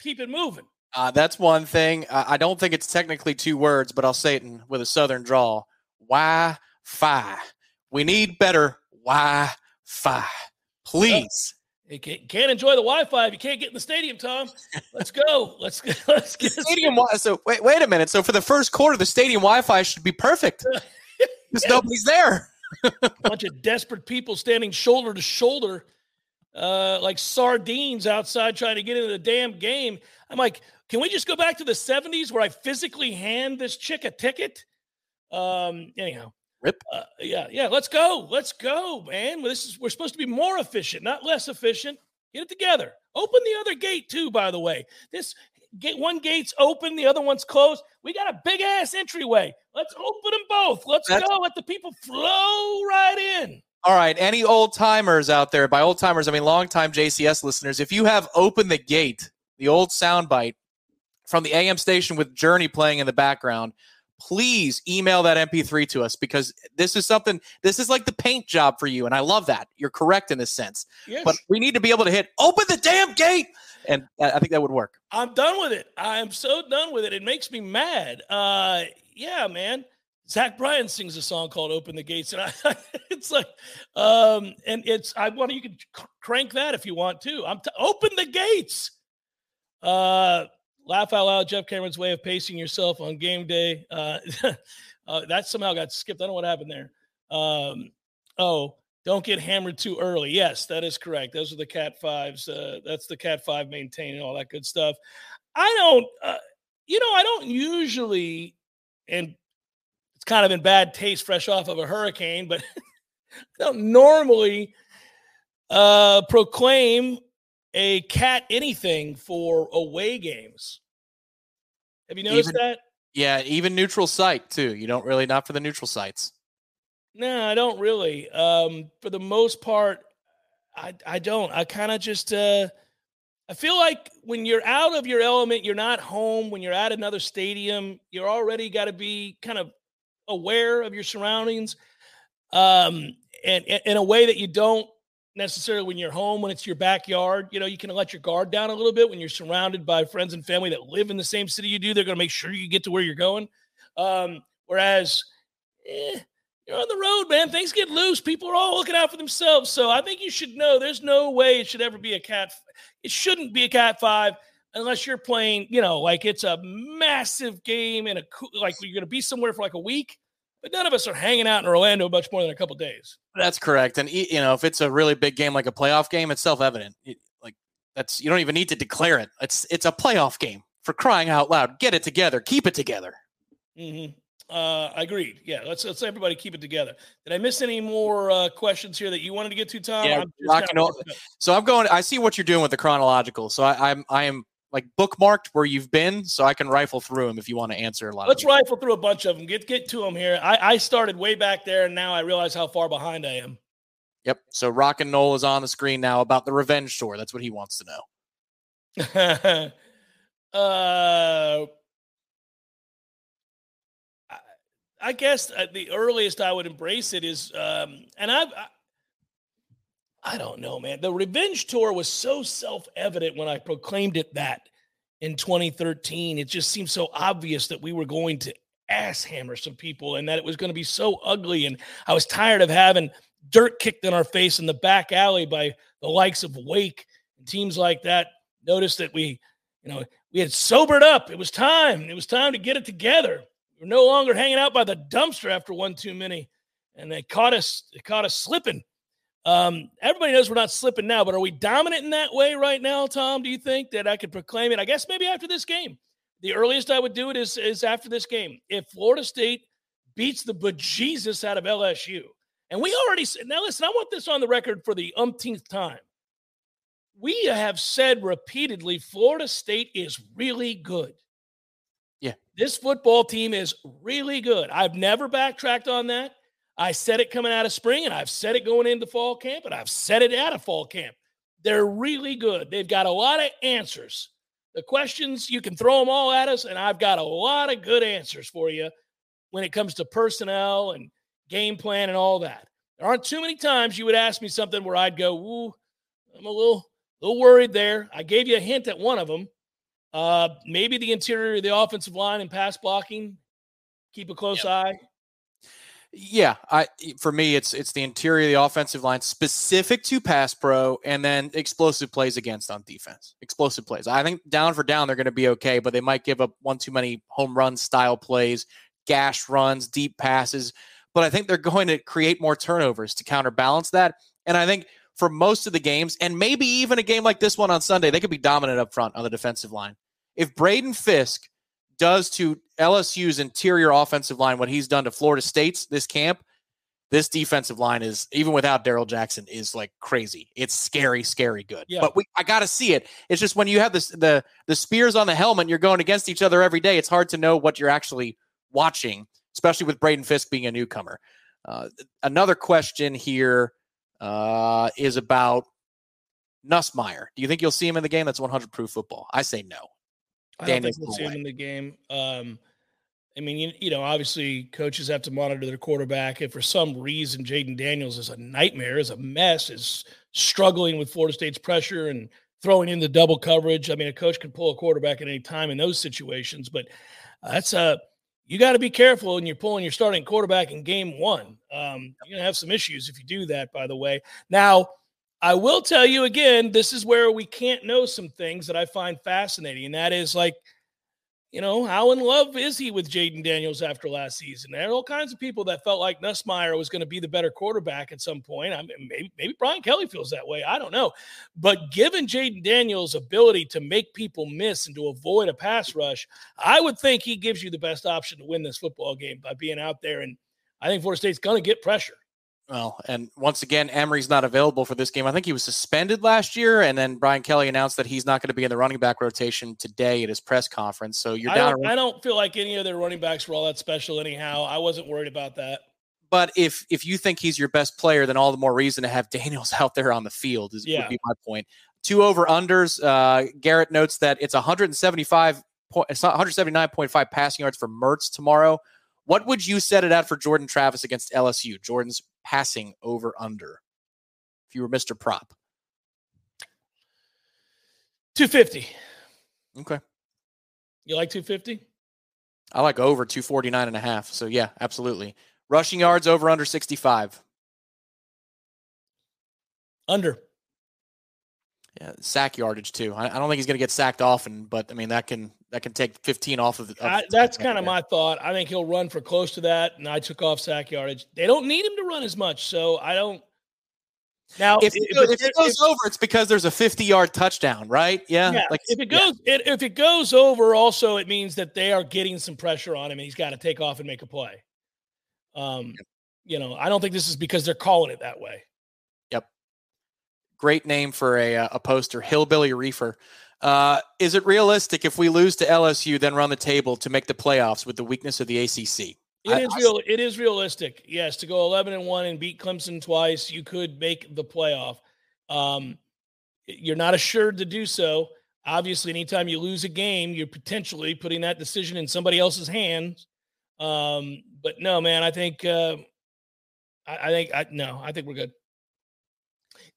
keep it moving. Uh, that's one thing. I, I don't think it's technically two words, but I'll say it in, with a southern drawl. Wi-Fi. We need better Wi-Fi. Please. You can't, can't enjoy the Wi-Fi if you can't get in the stadium, Tom. Let's go. Let's let's get Stadium. Wi- So wait, wait a minute. So for the first quarter, the stadium Wi-Fi should be perfect. Because nobody's there. a bunch of desperate people standing shoulder to shoulder, uh, like sardines outside trying to get into the damn game. I'm like, can we just go back to the 70s where I physically hand this chick a ticket? Um, anyhow. Rip. Uh, yeah, yeah. Let's go. Let's go, man. This is we're supposed to be more efficient, not less efficient. Get it together. Open the other gate too, by the way. This gate one gate's open, the other one's closed. We got a big ass entryway. Let's open them both. Let's That's- go. Let the people flow right in. All right, any old timers out there? By old timers, I mean longtime JCS listeners. If you have "Open the Gate," the old soundbite from the AM station with Journey playing in the background, please email that MP3 to us because this is something. This is like the paint job for you, and I love that. You're correct in this sense, Yes. but we need to be able to hit "Open the damn gate," and I think that would work. I'm done with it. I am so done with it. It makes me mad. Uh, yeah, man. Zach Bryan sings a song called "Open the Gates," and I, it's like, um, and it's I want you can crank that if you want to. I'm t- open the gates. Uh, laugh out loud. Jeff Cameron's way of pacing yourself on game day. Uh, uh, that somehow got skipped. I don't know what happened there. Um, oh, don't get hammered too early. Yes, that is correct. Those are the Cat Fives. Uh, that's the Cat Five maintaining all that good stuff. I don't, uh, you know, I don't usually, and it's kind of in bad taste, fresh off of a hurricane, but I don't normally uh, proclaim a cat anything for away games. Have you noticed Even- that? Yeah, even neutral site too. You don't really not for the neutral sites. No, I don't really. Um, for the most part, I I don't. I kind of just uh I feel like when you're out of your element, you're not home. When you're at another stadium, you're already got to be kind of aware of your surroundings, um, and, and in a way that you don't necessarily when you're home when it's your backyard you know you can let your guard down a little bit when you're surrounded by friends and family that live in the same city you do. They're going to make sure you get to where you're going. Um, whereas eh, you're on the road man. Things get loose. People are all looking out for themselves. So i think you should know there's no way it should ever be a cat it shouldn't be a cat five unless you're playing you know like it's a massive game and a like you're going to be somewhere for like a week but none of us are hanging out in Orlando much more than a couple days. That's correct. And you know, if it's a really big game like a playoff game, it's self-evident. like that's you don't even need to declare it. It's it's a playoff game for crying out loud. Get it together. Keep it together. Mm-hmm. Uh, I agreed. Yeah, let's let's everybody keep it together. Did I miss any more uh, questions here that you wanted to get to, Tom? Yeah, I'm so I'm going. I see what you're doing with the chronological. So I, I'm I am like bookmarked where you've been so I can rifle through them if you want to answer a lot. Let's rifle through a bunch of them. Get get to them here. I, I started way back there and now I realize how far behind I am. Yep. So Rock and Noel is on the screen now about the revenge tour. That's what he wants to know. uh I guess uh, the earliest I would embrace it is, um, and I've, I, don't know, man. The revenge tour was so self evident when I proclaimed it that in 2013. It just seemed so obvious that we were going to ass hammer some people and that it was going to be so ugly. And I was tired of having dirt kicked in our face in the back alley by the likes of Wake and teams like that. Noticed that we, you know, we had sobered up. It was time. It was time to get it together. We are no longer hanging out by the dumpster after one too many. And they caught us, they caught us slipping. Um, everybody knows we're not slipping now, but are we dominant in that way right now, Tom? Do you think that I could proclaim it? I guess maybe after this game. The earliest I would do it is, is after this game. If Florida State beats the bejesus out of LSU, and we already said, now listen, I want this on the record for the umpteenth time. We have said repeatedly Florida State is really good. Yeah. This football team is really good. I've never backtracked on that. I said it coming out of spring, and I've said it going into fall camp, and I've said it out of fall camp. They're really good. They've got a lot of answers. The questions, you can throw them all at us, and I've got a lot of good answers for you when it comes to personnel and game plan and all that. There aren't too many times you would ask me something where I'd go, Ooh, I'm a little, little worried there. I gave you a hint at one of them. Uh, maybe the interior of the offensive line and pass blocking. Keep a close yep. eye. Yeah, I for me it's it's the interior of the offensive line specific to pass pro and then explosive plays against on defense. Explosive plays. I think down for down they're going to be okay, but they might give up one too many home run style plays, gash runs, deep passes, but I think they're going to create more turnovers to counterbalance that. And I think for most of the games and maybe even a game like this one on Sunday, they could be dominant up front on the defensive line. If Braden Fisk does to LSU's interior offensive line, what he's done to Florida State's this camp, this defensive line is even without Darrell Jackson is like crazy. It's scary, scary good. Yeah. But we I got to see it. It's just when you have this the the spears on the helmet, you're going against each other every day. It's hard to know what you're actually watching, especially with Braden Fisk being a newcomer. Uh, another question here uh, is about Nussmeier. Do you think you'll see him in the game? That's 100 proof football. I say no. I don't think we'll see him in the game. Um, I mean, you, you know, obviously coaches have to monitor their quarterback. If for some reason Jayden Daniels is a nightmare, is a mess, is struggling with Florida State's pressure and throwing in the double coverage, I mean, a coach can pull a quarterback at any time in those situations. But that's a you got to be careful when you're pulling your starting quarterback in game one. Um, you're gonna have some issues if you do that. By the way, now I will tell you again, this is where we can't know some things that I find fascinating. And that is like, you know, how in love is he with Jayden Daniels after last season? There are all kinds of people that felt like Nussmeier was going to be the better quarterback at some point. I mean, maybe, maybe Brian Kelly feels that way. I don't know. But given Jayden Daniels' ability to make people miss and to avoid a pass rush, I would think he gives you the best option to win this football game by being out there. And I think Florida State's going to get pressure. Well, and once again, Emery's not available for this game. I think he was suspended last year, and then Brian Kelly announced that he's not going to be in the running back rotation today at his press conference. So you're I down. Don't, I don't feel like any of their running backs were all that special, anyhow. I wasn't worried about that. But if if you think he's your best player, then all the more reason to have Daniels out there on the field. Is yeah. would be my point. Two over unders. Uh, Garrett notes that it's 175 point. It's not 179.5 passing yards for Mertz tomorrow. What would you set it at for Jordan Travis against LSU? Jordan's passing over under. If you were Mr. Prop. 250. Okay. You like 250? I like over 249 and a half. So yeah, absolutely. Rushing yards over under 65. Under. Yeah, sack yardage too. I, I don't think he's going to get sacked often, but I mean that can that can take 15 off of. the. I, that's kind of my thought. I think he'll run for close to that, and I took off sack yardage. They don't need him to run as much, so I don't. Now, if, it, if it goes if, over, it's because there's a 50 yard touchdown, right? Yeah. yeah like if it goes, yeah. it, if it goes over, also it means that they are getting some pressure on him, and he's got to take off and make a play. Um, you know, I don't think this is because they're calling it that way. Great name for a uh, a poster, Hillbilly Reefer. Uh, is it realistic if we lose to LSU, then run the table to make the playoffs with the weakness of the ACC? It I, is real. It is realistic. Yes, to go eleven and one and beat Clemson twice, you could make the playoff. Um, you're not assured to do so. Obviously, anytime you lose a game, you're potentially putting that decision in somebody else's hands. Um, but no, man, I think uh, I, I think I no, I think we're good.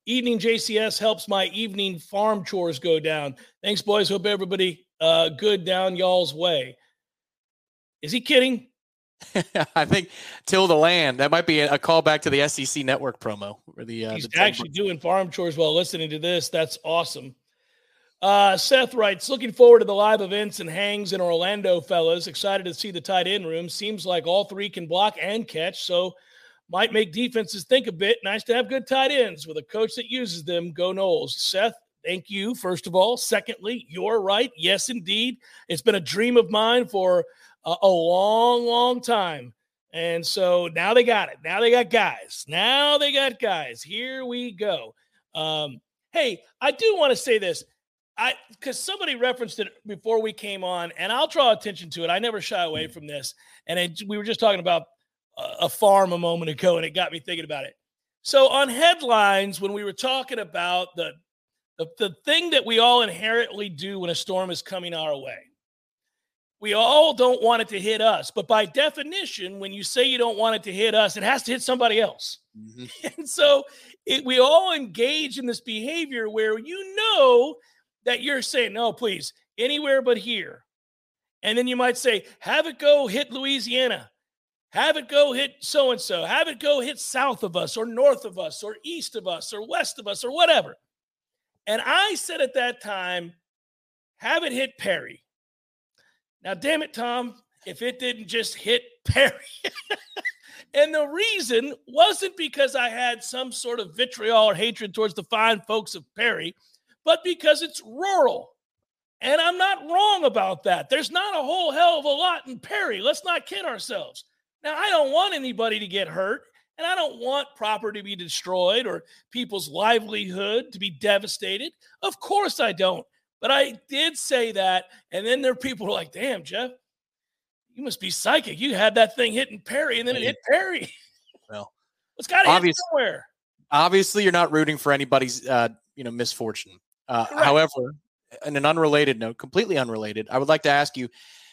Evening JCS helps my evening farm chores go down. Thanks, boys. Hope everybody uh, good down y'all's way. Is he kidding? I think till the land. That might be a, callback to the SEC network promo. Where the uh, he's the actually doing farm chores while listening to this. That's awesome. Uh, Seth writes, looking forward to the live events and hangs in Orlando, fellas. Excited to see the tight end room. Seems like all three can block and catch, so might make defenses think a bit. Nice to have good tight ends with a coach that uses them. Go Noles. Seth, thank you, first of all. Secondly, you're right. Yes, indeed. It's been a dream of mine for a, a long, long time. And so now they got it. Now they got guys. Now they got guys. Here we go. Um, hey, I do want to say this. I because somebody referenced it before we came on, and I'll draw attention to it. I never shy away from this. And it, we were just talking about a, farm a moment ago, and it got me thinking about it. So on headlines, when we were talking about the, the the thing that we all inherently do when a storm is coming our way, we all don't want it to hit us. But by definition, when you say you don't want it to hit us, it has to hit somebody else. Mm-hmm. And so it, we all engage in this behavior where you know that you're saying, no, please, anywhere but here. And then you might say, have it go hit Louisiana. Have it go hit so and so. Have it go hit south of us or north of us or east of us or west of us or whatever. And I said at that time, have it hit Perry. Now, damn it, Tom, if it didn't just hit Perry. and the reason wasn't because I had some sort of vitriol or hatred towards the fine folks of Perry, but because it's rural. And I'm not wrong about that. There's not a whole hell of a lot in Perry. Let's not kid ourselves. Now, I don't want anybody to get hurt, and I don't want property to be destroyed or people's livelihood to be devastated. Of course, I don't. But I did say that. And then there are people who are like, damn, Jeff, you must be psychic. You had that thing hitting Perry and then it hit Perry. Well, it's got to hit somewhere. Obviously, you're not rooting for anybody's, uh, you know, misfortune. Uh, however, in an unrelated note, completely unrelated, I would like to ask you,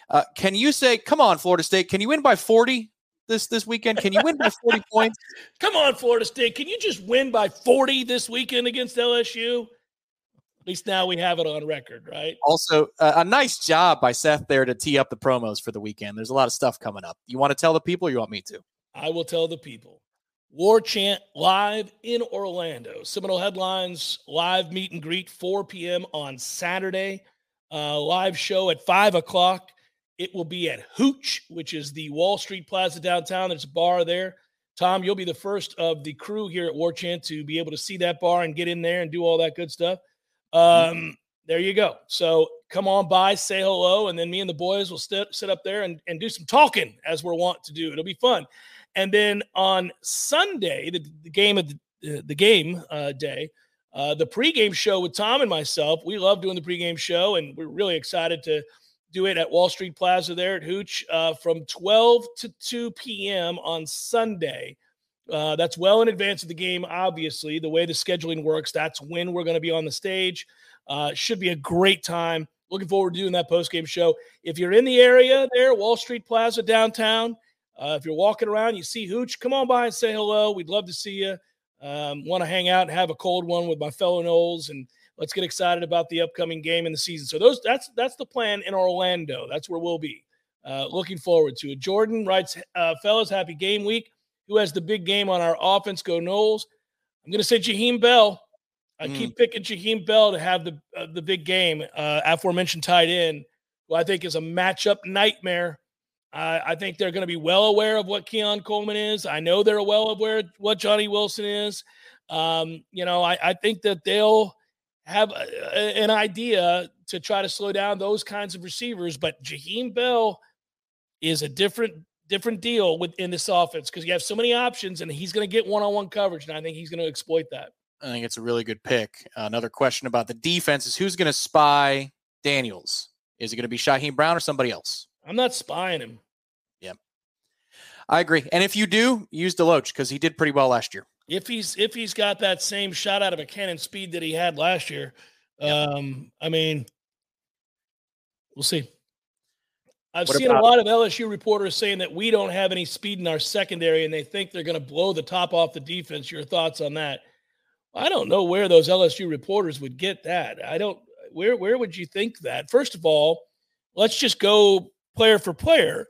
uh, can you say, come on, Florida State, can you win by 40 this this weekend? Can you win by 40 points? Come on, Florida State. Can you just win by 40 this weekend against LSU? At least now we have it on record, right? Also, uh, a nice job by Seth there to tee up the promos for the weekend. There's a lot of stuff coming up. You want to tell the people, you want me to? I will tell the people. Warchant live in Orlando. Seminole Headlines live meet and greet 4 p.m. on Saturday. Uh, live show at 5 o'clock. It will be at Hooch, which is the Wall Street Plaza downtown. There's a bar there. Tom, you'll be the first of the crew here at Warchant to be able to see that bar and get in there and do all that good stuff. Um, there you go. So come on by, say hello, and then me and the boys will sit, sit up there and, and do some talking as we're wont to do. It'll be fun. And then on Sunday, the, the game of the, uh, the game uh, day, uh, the pregame show with Tom and myself. We love doing the pregame show, and we're really excited to do it at Wall Street Plaza there at Hooch uh, from 12 to 2 p.m. on Sunday. Uh, that's well in advance of the game, obviously. The way the scheduling works, that's when we're going to be on the stage. Uh, should be a great time. Looking forward to doing that post game show. If you're in the area there, Wall Street Plaza downtown, Uh, if you're walking around, you see Hooch, come on by and say hello. We'd love to see you. Um, Want to hang out and have a cold one with my fellow Noles and let's get excited about the upcoming game in the season. So those that's that's the plan in Orlando. That's where we'll be. Uh, looking forward to it. Jordan writes, uh, fellas, happy game week. Who has the big game on our offense? Go Noles. I'm going to say Jaheim Bell. I mm. keep picking Jaheim Bell to have the uh, the big game. Uh, aforementioned tight end, who I think is a matchup nightmare. I think they're going to be well aware of what Keon Coleman is. I know they're well aware of what Johnny Wilson is. Um, you know, I, I, think that they'll have a, an idea to try to slow down those kinds of receivers. But Jaheim Bell is a different different deal within this offense because you have so many options, and he's going to get one on one coverage, and I think he's going to exploit that. I think it's a really good pick. Uh, another question about the defense is who's going to spy Daniels? Is it going to be Shyheim Brown or somebody else? I'm not spying him. Yep. I agree. And if you do, use Deloach because he did pretty well last year. If he's if he's got that same shot out of a cannon speed that he had last year, yep. um, I mean, we'll see. I've what seen about- a lot of LSU reporters saying that we don't have any speed in our secondary and they think they're going to blow the top off the defense. Your thoughts on that? I don't know where those LSU reporters would get that. I don't where where would you think that? First of all, let's just go player for player.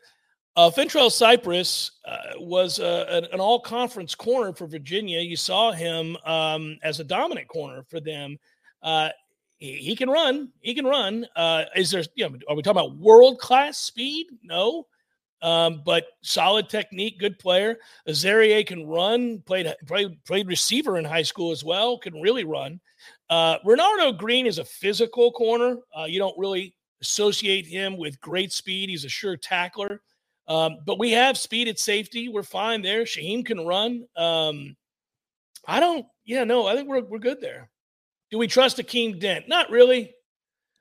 Uh, Fentrell Cypress uh, was uh, an, an, all conference corner for Virginia. You saw him um, as a dominant corner for them. Uh, he, he, can run. He can run. Uh, is there, you know, are we talking about world class speed? No. Um, but solid technique, good player. Azareye'h can run, played, played, played receiver in high school as well, can really run. Uh, Renardo Green is a physical corner. you don't really associate him with great speed. He's a sure tackler. Um, but we have speed at safety. We're fine there. Shaheem can run. Um, I don't, yeah, no, I think we're, we're good there. Do we trust Akeem Dent? Not really.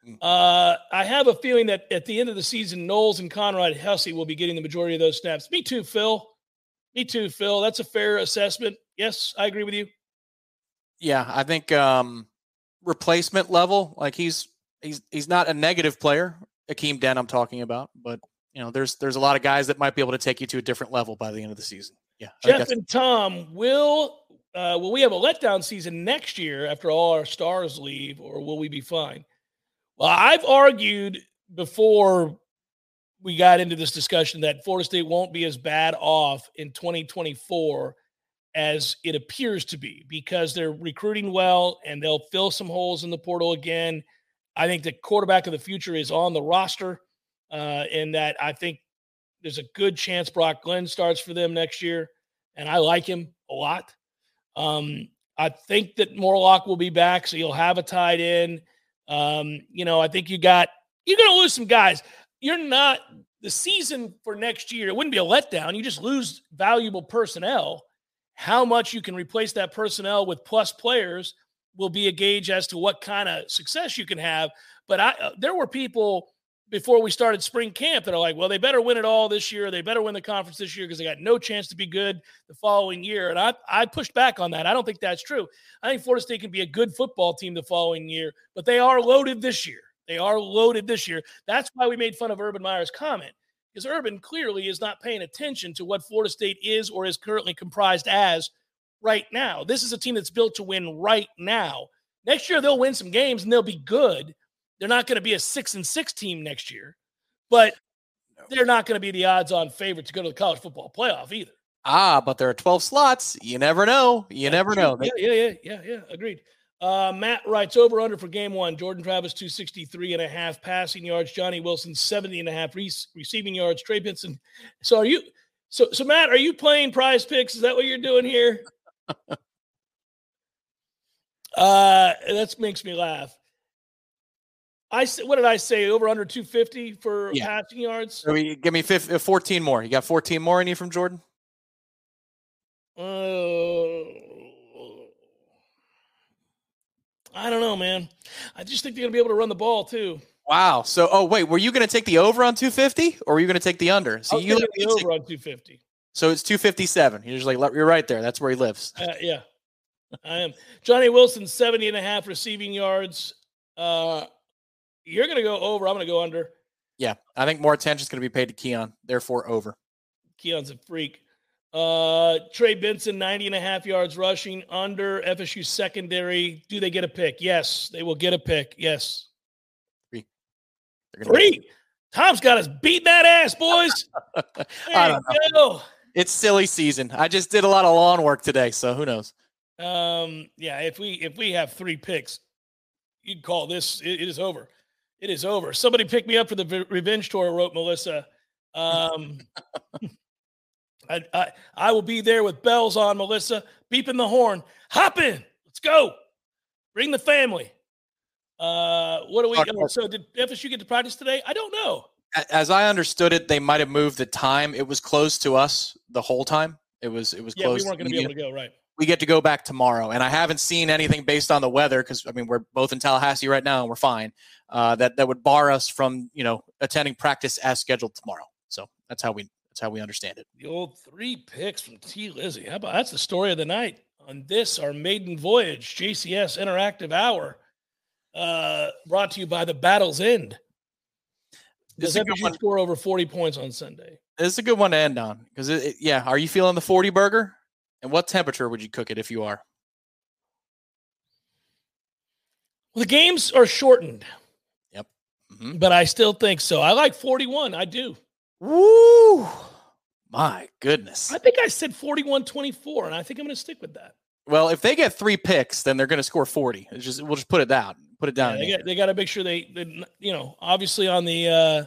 Hmm. Uh, I have a feeling that at the end of the season, Knowles and Conrad Hussey will be getting the majority of those snaps. Me too, Phil. Me too, Phil. That's a fair assessment. Yes, I agree with you. Yeah, I think um, replacement level, like he's he's he's not a negative player. Akeem Dent, I'm talking about, but you know, there's there's a lot of guys that might be able to take you to a different level by the end of the season. Yeah, Jeff and Tom, will uh, will we have a letdown season next year after all our stars leave, or will we be fine? Well, I've argued before we got into this discussion that Florida State won't be as bad off in 2024 as it appears to be because they're recruiting well and they'll fill some holes in the portal again. I think the quarterback of the future is on the roster, uh, in that I think there's a good chance Brock Glenn starts for them next year, and I like him a lot. Um, I think that Morlock will be back, so you'll have a tight end. Um, you know, I think you got you're going to lose some guys. You're not the season for next year. It wouldn't be a letdown. You just lose valuable personnel. How much you can replace that personnel with plus players will be a gauge as to what kind of success you can have. But I, uh, there were people before we started spring camp that are like, well, they better win it all this year. They better win the conference this year because they got no chance to be good the following year. And I, I pushed back on that. I don't think that's true. I think Florida State can be a good football team the following year, but they are loaded this year. They are loaded this year. That's why we made fun of Urban Meyer's comment because Urban clearly is not paying attention to what Florida State is or is currently comprised as right now. This is a team that's built to win right now. Next year, they'll win some games and they'll be good. They're not going to be a six and six team next year, but they're not going to be the odds on favorite to go to the college football playoff either. Ah, but there are 12 slots. You never know. You never know. Yeah, yeah, yeah, yeah, yeah. Agreed. Uh, Matt writes over under for game one. Jordan Travis, 263 and a half passing yards. Johnny Wilson, 70 and a half re- receiving yards. Trey Benson. So are you, so, so Matt, are you playing PrizePicks? Is that what you're doing here? uh, that makes me laugh. I said, what did I say? Over under 250 for yeah. passing yards. So give me 15, uh, 14 more. You got 14 more in you from Jordan? Uh, I don't know, man. I just think they're gonna be able to run the ball too. Wow. So, oh wait, were you going to take the over on 250, or were you going to take the under? So you the over on 250. So it's 257. You're just like, you're right there. That's where he lives. Uh, yeah, I am. Johnny Wilson, 70 and a half receiving yards. Uh, you're going to go over. I'm going to go under. Yeah, I think more attention is going to be paid to Keon. Therefore, over. Keon's a freak. Uh, Trey Benson, 90 and a half yards rushing under FSU secondary. Do they get a pick? Yes, they will get a pick. Yes. Three. Three. Tom's got us beating that ass, boys. I don't know. It's silly season. I just did a lot of lawn work today, so who knows? Um, yeah, if we if we have three picks, you'd call this it, it is over. It is over. Somebody pick me up for the revenge tour, wrote Melissa. Um, I, I, I will be there with bells on, Melissa, beeping the horn. Hop in. Let's go. Bring the family. Uh, what do we? Oh, so did FSU get to practice today? I don't know. As I understood it, they might have moved the time. It was close to us the whole time. It was it was yeah, close. we weren't going to be able to go right. We get to go back tomorrow, and I haven't seen anything based on the weather because I mean we're both in Tallahassee right now and we're fine. Uh, that that would bar us from you know attending practice as scheduled tomorrow. So that's how we that's how we understand it. The old three picks from T. Lizzie. How about that's the story of the night on this, our maiden voyage, JCS Interactive Hour, uh, brought to you by the Battle's End. Does FSU score over 40 points on Sunday? It's a good one to end on because, yeah, are you feeling the 40 burger? And what temperature would you cook it if you are? Well, the games are shortened. Yep. Mm-hmm. But I still think so. I like 41. I do. Woo! My goodness. I think I said 41 24, and I think I'm going to stick with that. Well, if they get three picks, then they're going to score 40. It's just we'll just put it down. Put it down. Yeah, they, got, to make sure they, they, you know, obviously on the uh, uh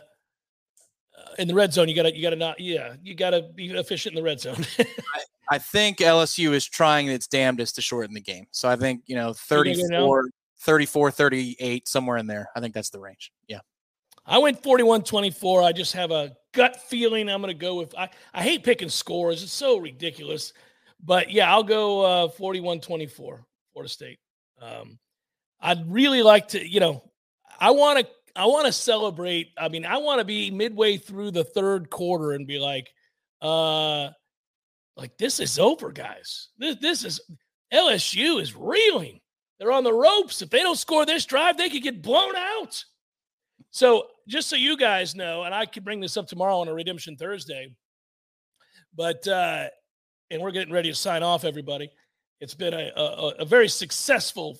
in the red zone, you got to you got to not yeah, you got to be efficient in the red zone. I, think LSU is trying its damnedest to shorten the game. So I think, you know, 34 34 38 somewhere in there. I think that's the range. Yeah. I went 41 24. I just have a gut feeling I'm going to go with. I, I hate picking scores, it's so ridiculous. But yeah, I'll go uh, 41 24, Florida State. Um, I'd really like to, you know, I want to. I want to celebrate. I mean, I want to be midway through the third quarter and be like, uh, like this is over, guys. This this is LSU is reeling. They're on the ropes. If they don't score this drive, they could get blown out. So just so you guys know, and I could bring this up tomorrow on a Redemption Thursday, but uh, and we're getting ready to sign off, everybody. It's been a, a, a very successful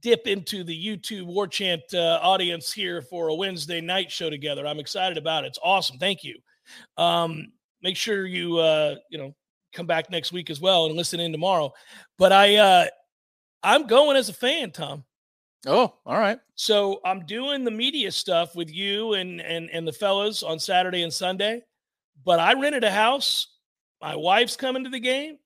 dip into the YouTube Warchant uh, audience here for a Wednesday night show together. I'm excited about it. It's awesome. Thank you. Um, make sure you uh, you know come back next week as well and listen in tomorrow. But I uh, I'm going as a fan, Tom. Oh, all right. So I'm doing the media stuff with you and and and the fellas on Saturday and Sunday. But I rented a house. My wife's coming to the game.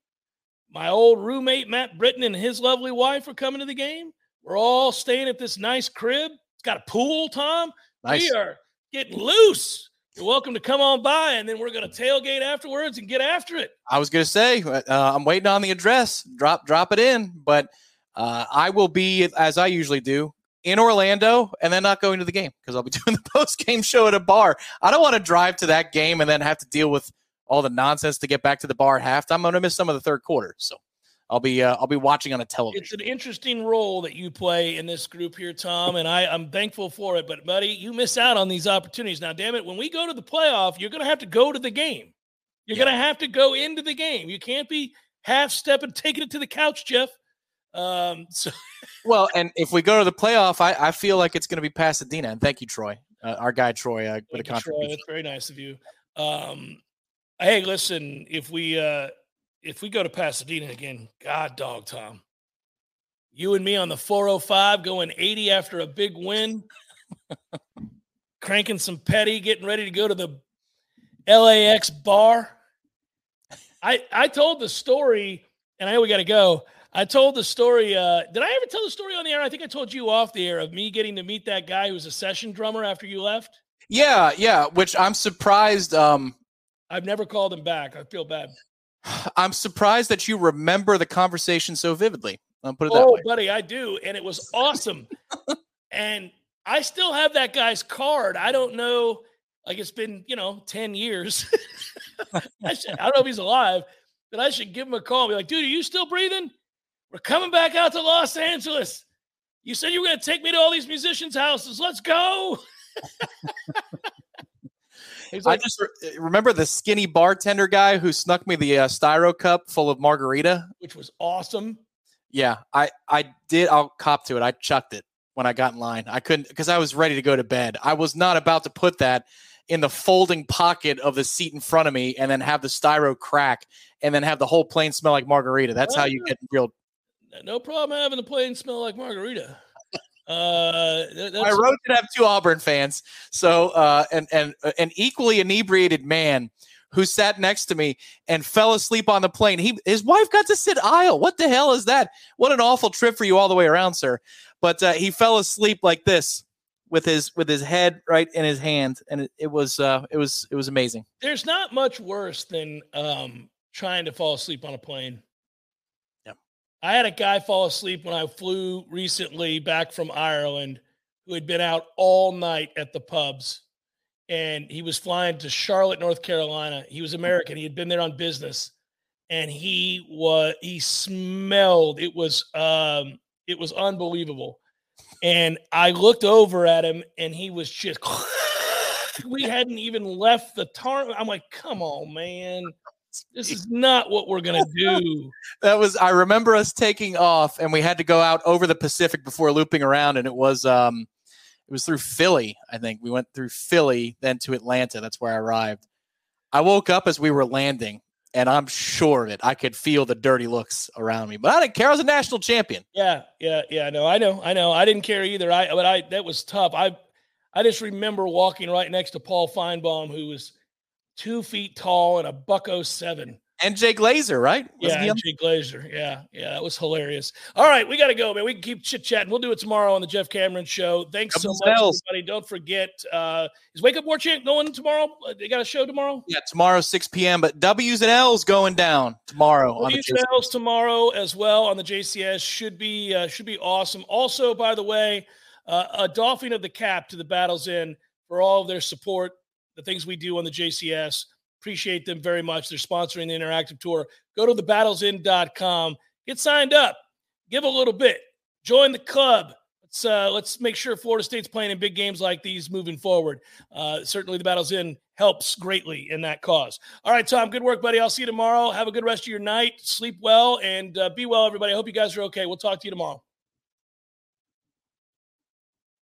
My old roommate Matt Britton and his lovely wife are coming to the game. We're all staying at this nice crib. It's got a pool, Tom. Nice. We are getting loose. You're welcome to come on by, and then we're going to tailgate afterwards and get after it. I was going to say, uh, I'm waiting on the address. Drop, drop it in. But uh, I will be, as I usually do, in Orlando and then not going to the game because I'll be doing the post game show at a bar. I don't want to drive to that game and then have to deal with all the nonsense to get back to the bar at. I'm going to miss some of the third quarter, so I'll be uh, I'll be watching on a television. It's an interesting role that you play in this group here, Tom, and I I'm thankful for it. But buddy, you miss out on these opportunities. Now, damn it, when we go to the playoff, you're going to have to go to the game. You're yeah. going to have to go into the game. You can't be half stepping, taking it to the couch, Jeff. Um, so well, and if we go to the playoff, I, I feel like it's going to be Pasadena. And thank you, Troy, uh, our guy Troy, uh, with a contribution. Troy, that's very nice of you. Um, hey, listen, if we uh, if we go to Pasadena again, God, dog, Tom, you and me on the 405 going 80 after a big win, cranking some Petty, getting ready to go to the LAX bar. I I told the story, and I know we got to go. I told the story. Uh, did I ever tell the story on the air? I think I told you off the air of me getting to meet that guy who was a session drummer after you left. Yeah, yeah. Which I'm surprised. Um, I've never called him back. I feel bad. I'm surprised that you remember the conversation so vividly. I'll put it that oh, way. buddy, I do, and it was awesome. and I still have that guy's card. I don't know. Like it's been, you know, 10 years. I, should, I don't know if he's alive, but I should give him a call. Be like, dude, are you still breathing? We're coming back out to Los Angeles. You said you were going to take me to all these musicians' houses. Let's go. He's I just re- remember the skinny bartender guy who snuck me the uh, styro cup full of margarita. which was awesome. Yeah, I I did. I'll cop to it. I chucked it when I got in line. I couldn't because I was ready to go to bed. I was not about to put that in the folding pocket of the seat in front of me and then have the styro crack and then have the whole plane smell like margarita. That's how you get real. No problem having the plane smell like margarita. Uh, I wrote to have two Auburn fans. So uh, and and uh, an equally inebriated man who sat next to me and fell asleep on the plane. He his wife got to sit aisle. What the hell is that? What an awful trip for you all the way around, sir. But uh, he fell asleep like this with his with his head right in his hand, and it, it was uh, it was it was amazing. there's not much worse than um, trying to fall asleep on a plane. I had a guy fall asleep when I flew recently back from Ireland who had been out all night at the pubs. And he was flying to Charlotte, North Carolina. He was American. He had been there on business. And he was he smelled it was um it was unbelievable. And I looked over at him and he was just we hadn't even left the tar. I'm like, come on, man. This is not what we're gonna do. That was I remember us taking off, and we had to go out over the Pacific before looping around, and it was um it was through Philly. I think we went through Philly, then to Atlanta. That's where I arrived. I woke up as we were landing, and I'm sure of it. I could feel the dirty looks around me, but I didn't care. I was a national champion. Yeah, yeah, yeah. No, I know, I know. I didn't care either. I but I that was tough. I I just remember walking right next to Paul Finebaum, who was two feet tall and a buck 07. And Jay Glazer, right? Wasn't Yeah, he on- and Jay Glazer. Yeah, yeah, that was hilarious. All right, we got to go, man. We can keep chit chatting. We'll do it tomorrow on the Jeff Cameron Show. Thanks so much, bells. everybody. Don't forget, uh, is Wake Up Warchant going tomorrow? Uh, They got a show tomorrow. yeah, tomorrow 6 p.m. But W's and L's going down tomorrow on the W's and L's tomorrow as well on the JCS should be uh, should be awesome. Also, by the way, uh, a doffing of the cap to the Battle's End for all of their support, the things we do on the JCS. Appreciate them very much. They're sponsoring the interactive tour. Go to thebattlesend.com, get signed up, give a little bit, join the club. Let's uh, let's make sure Florida State's playing in big games like these moving forward. Uh, certainly, the Battle's End helps greatly in that cause. All right, Tom, good work, buddy. I'll see you tomorrow. Have a good rest of your night. Sleep well and uh, be well, everybody. I hope you guys are okay. We'll talk to you tomorrow.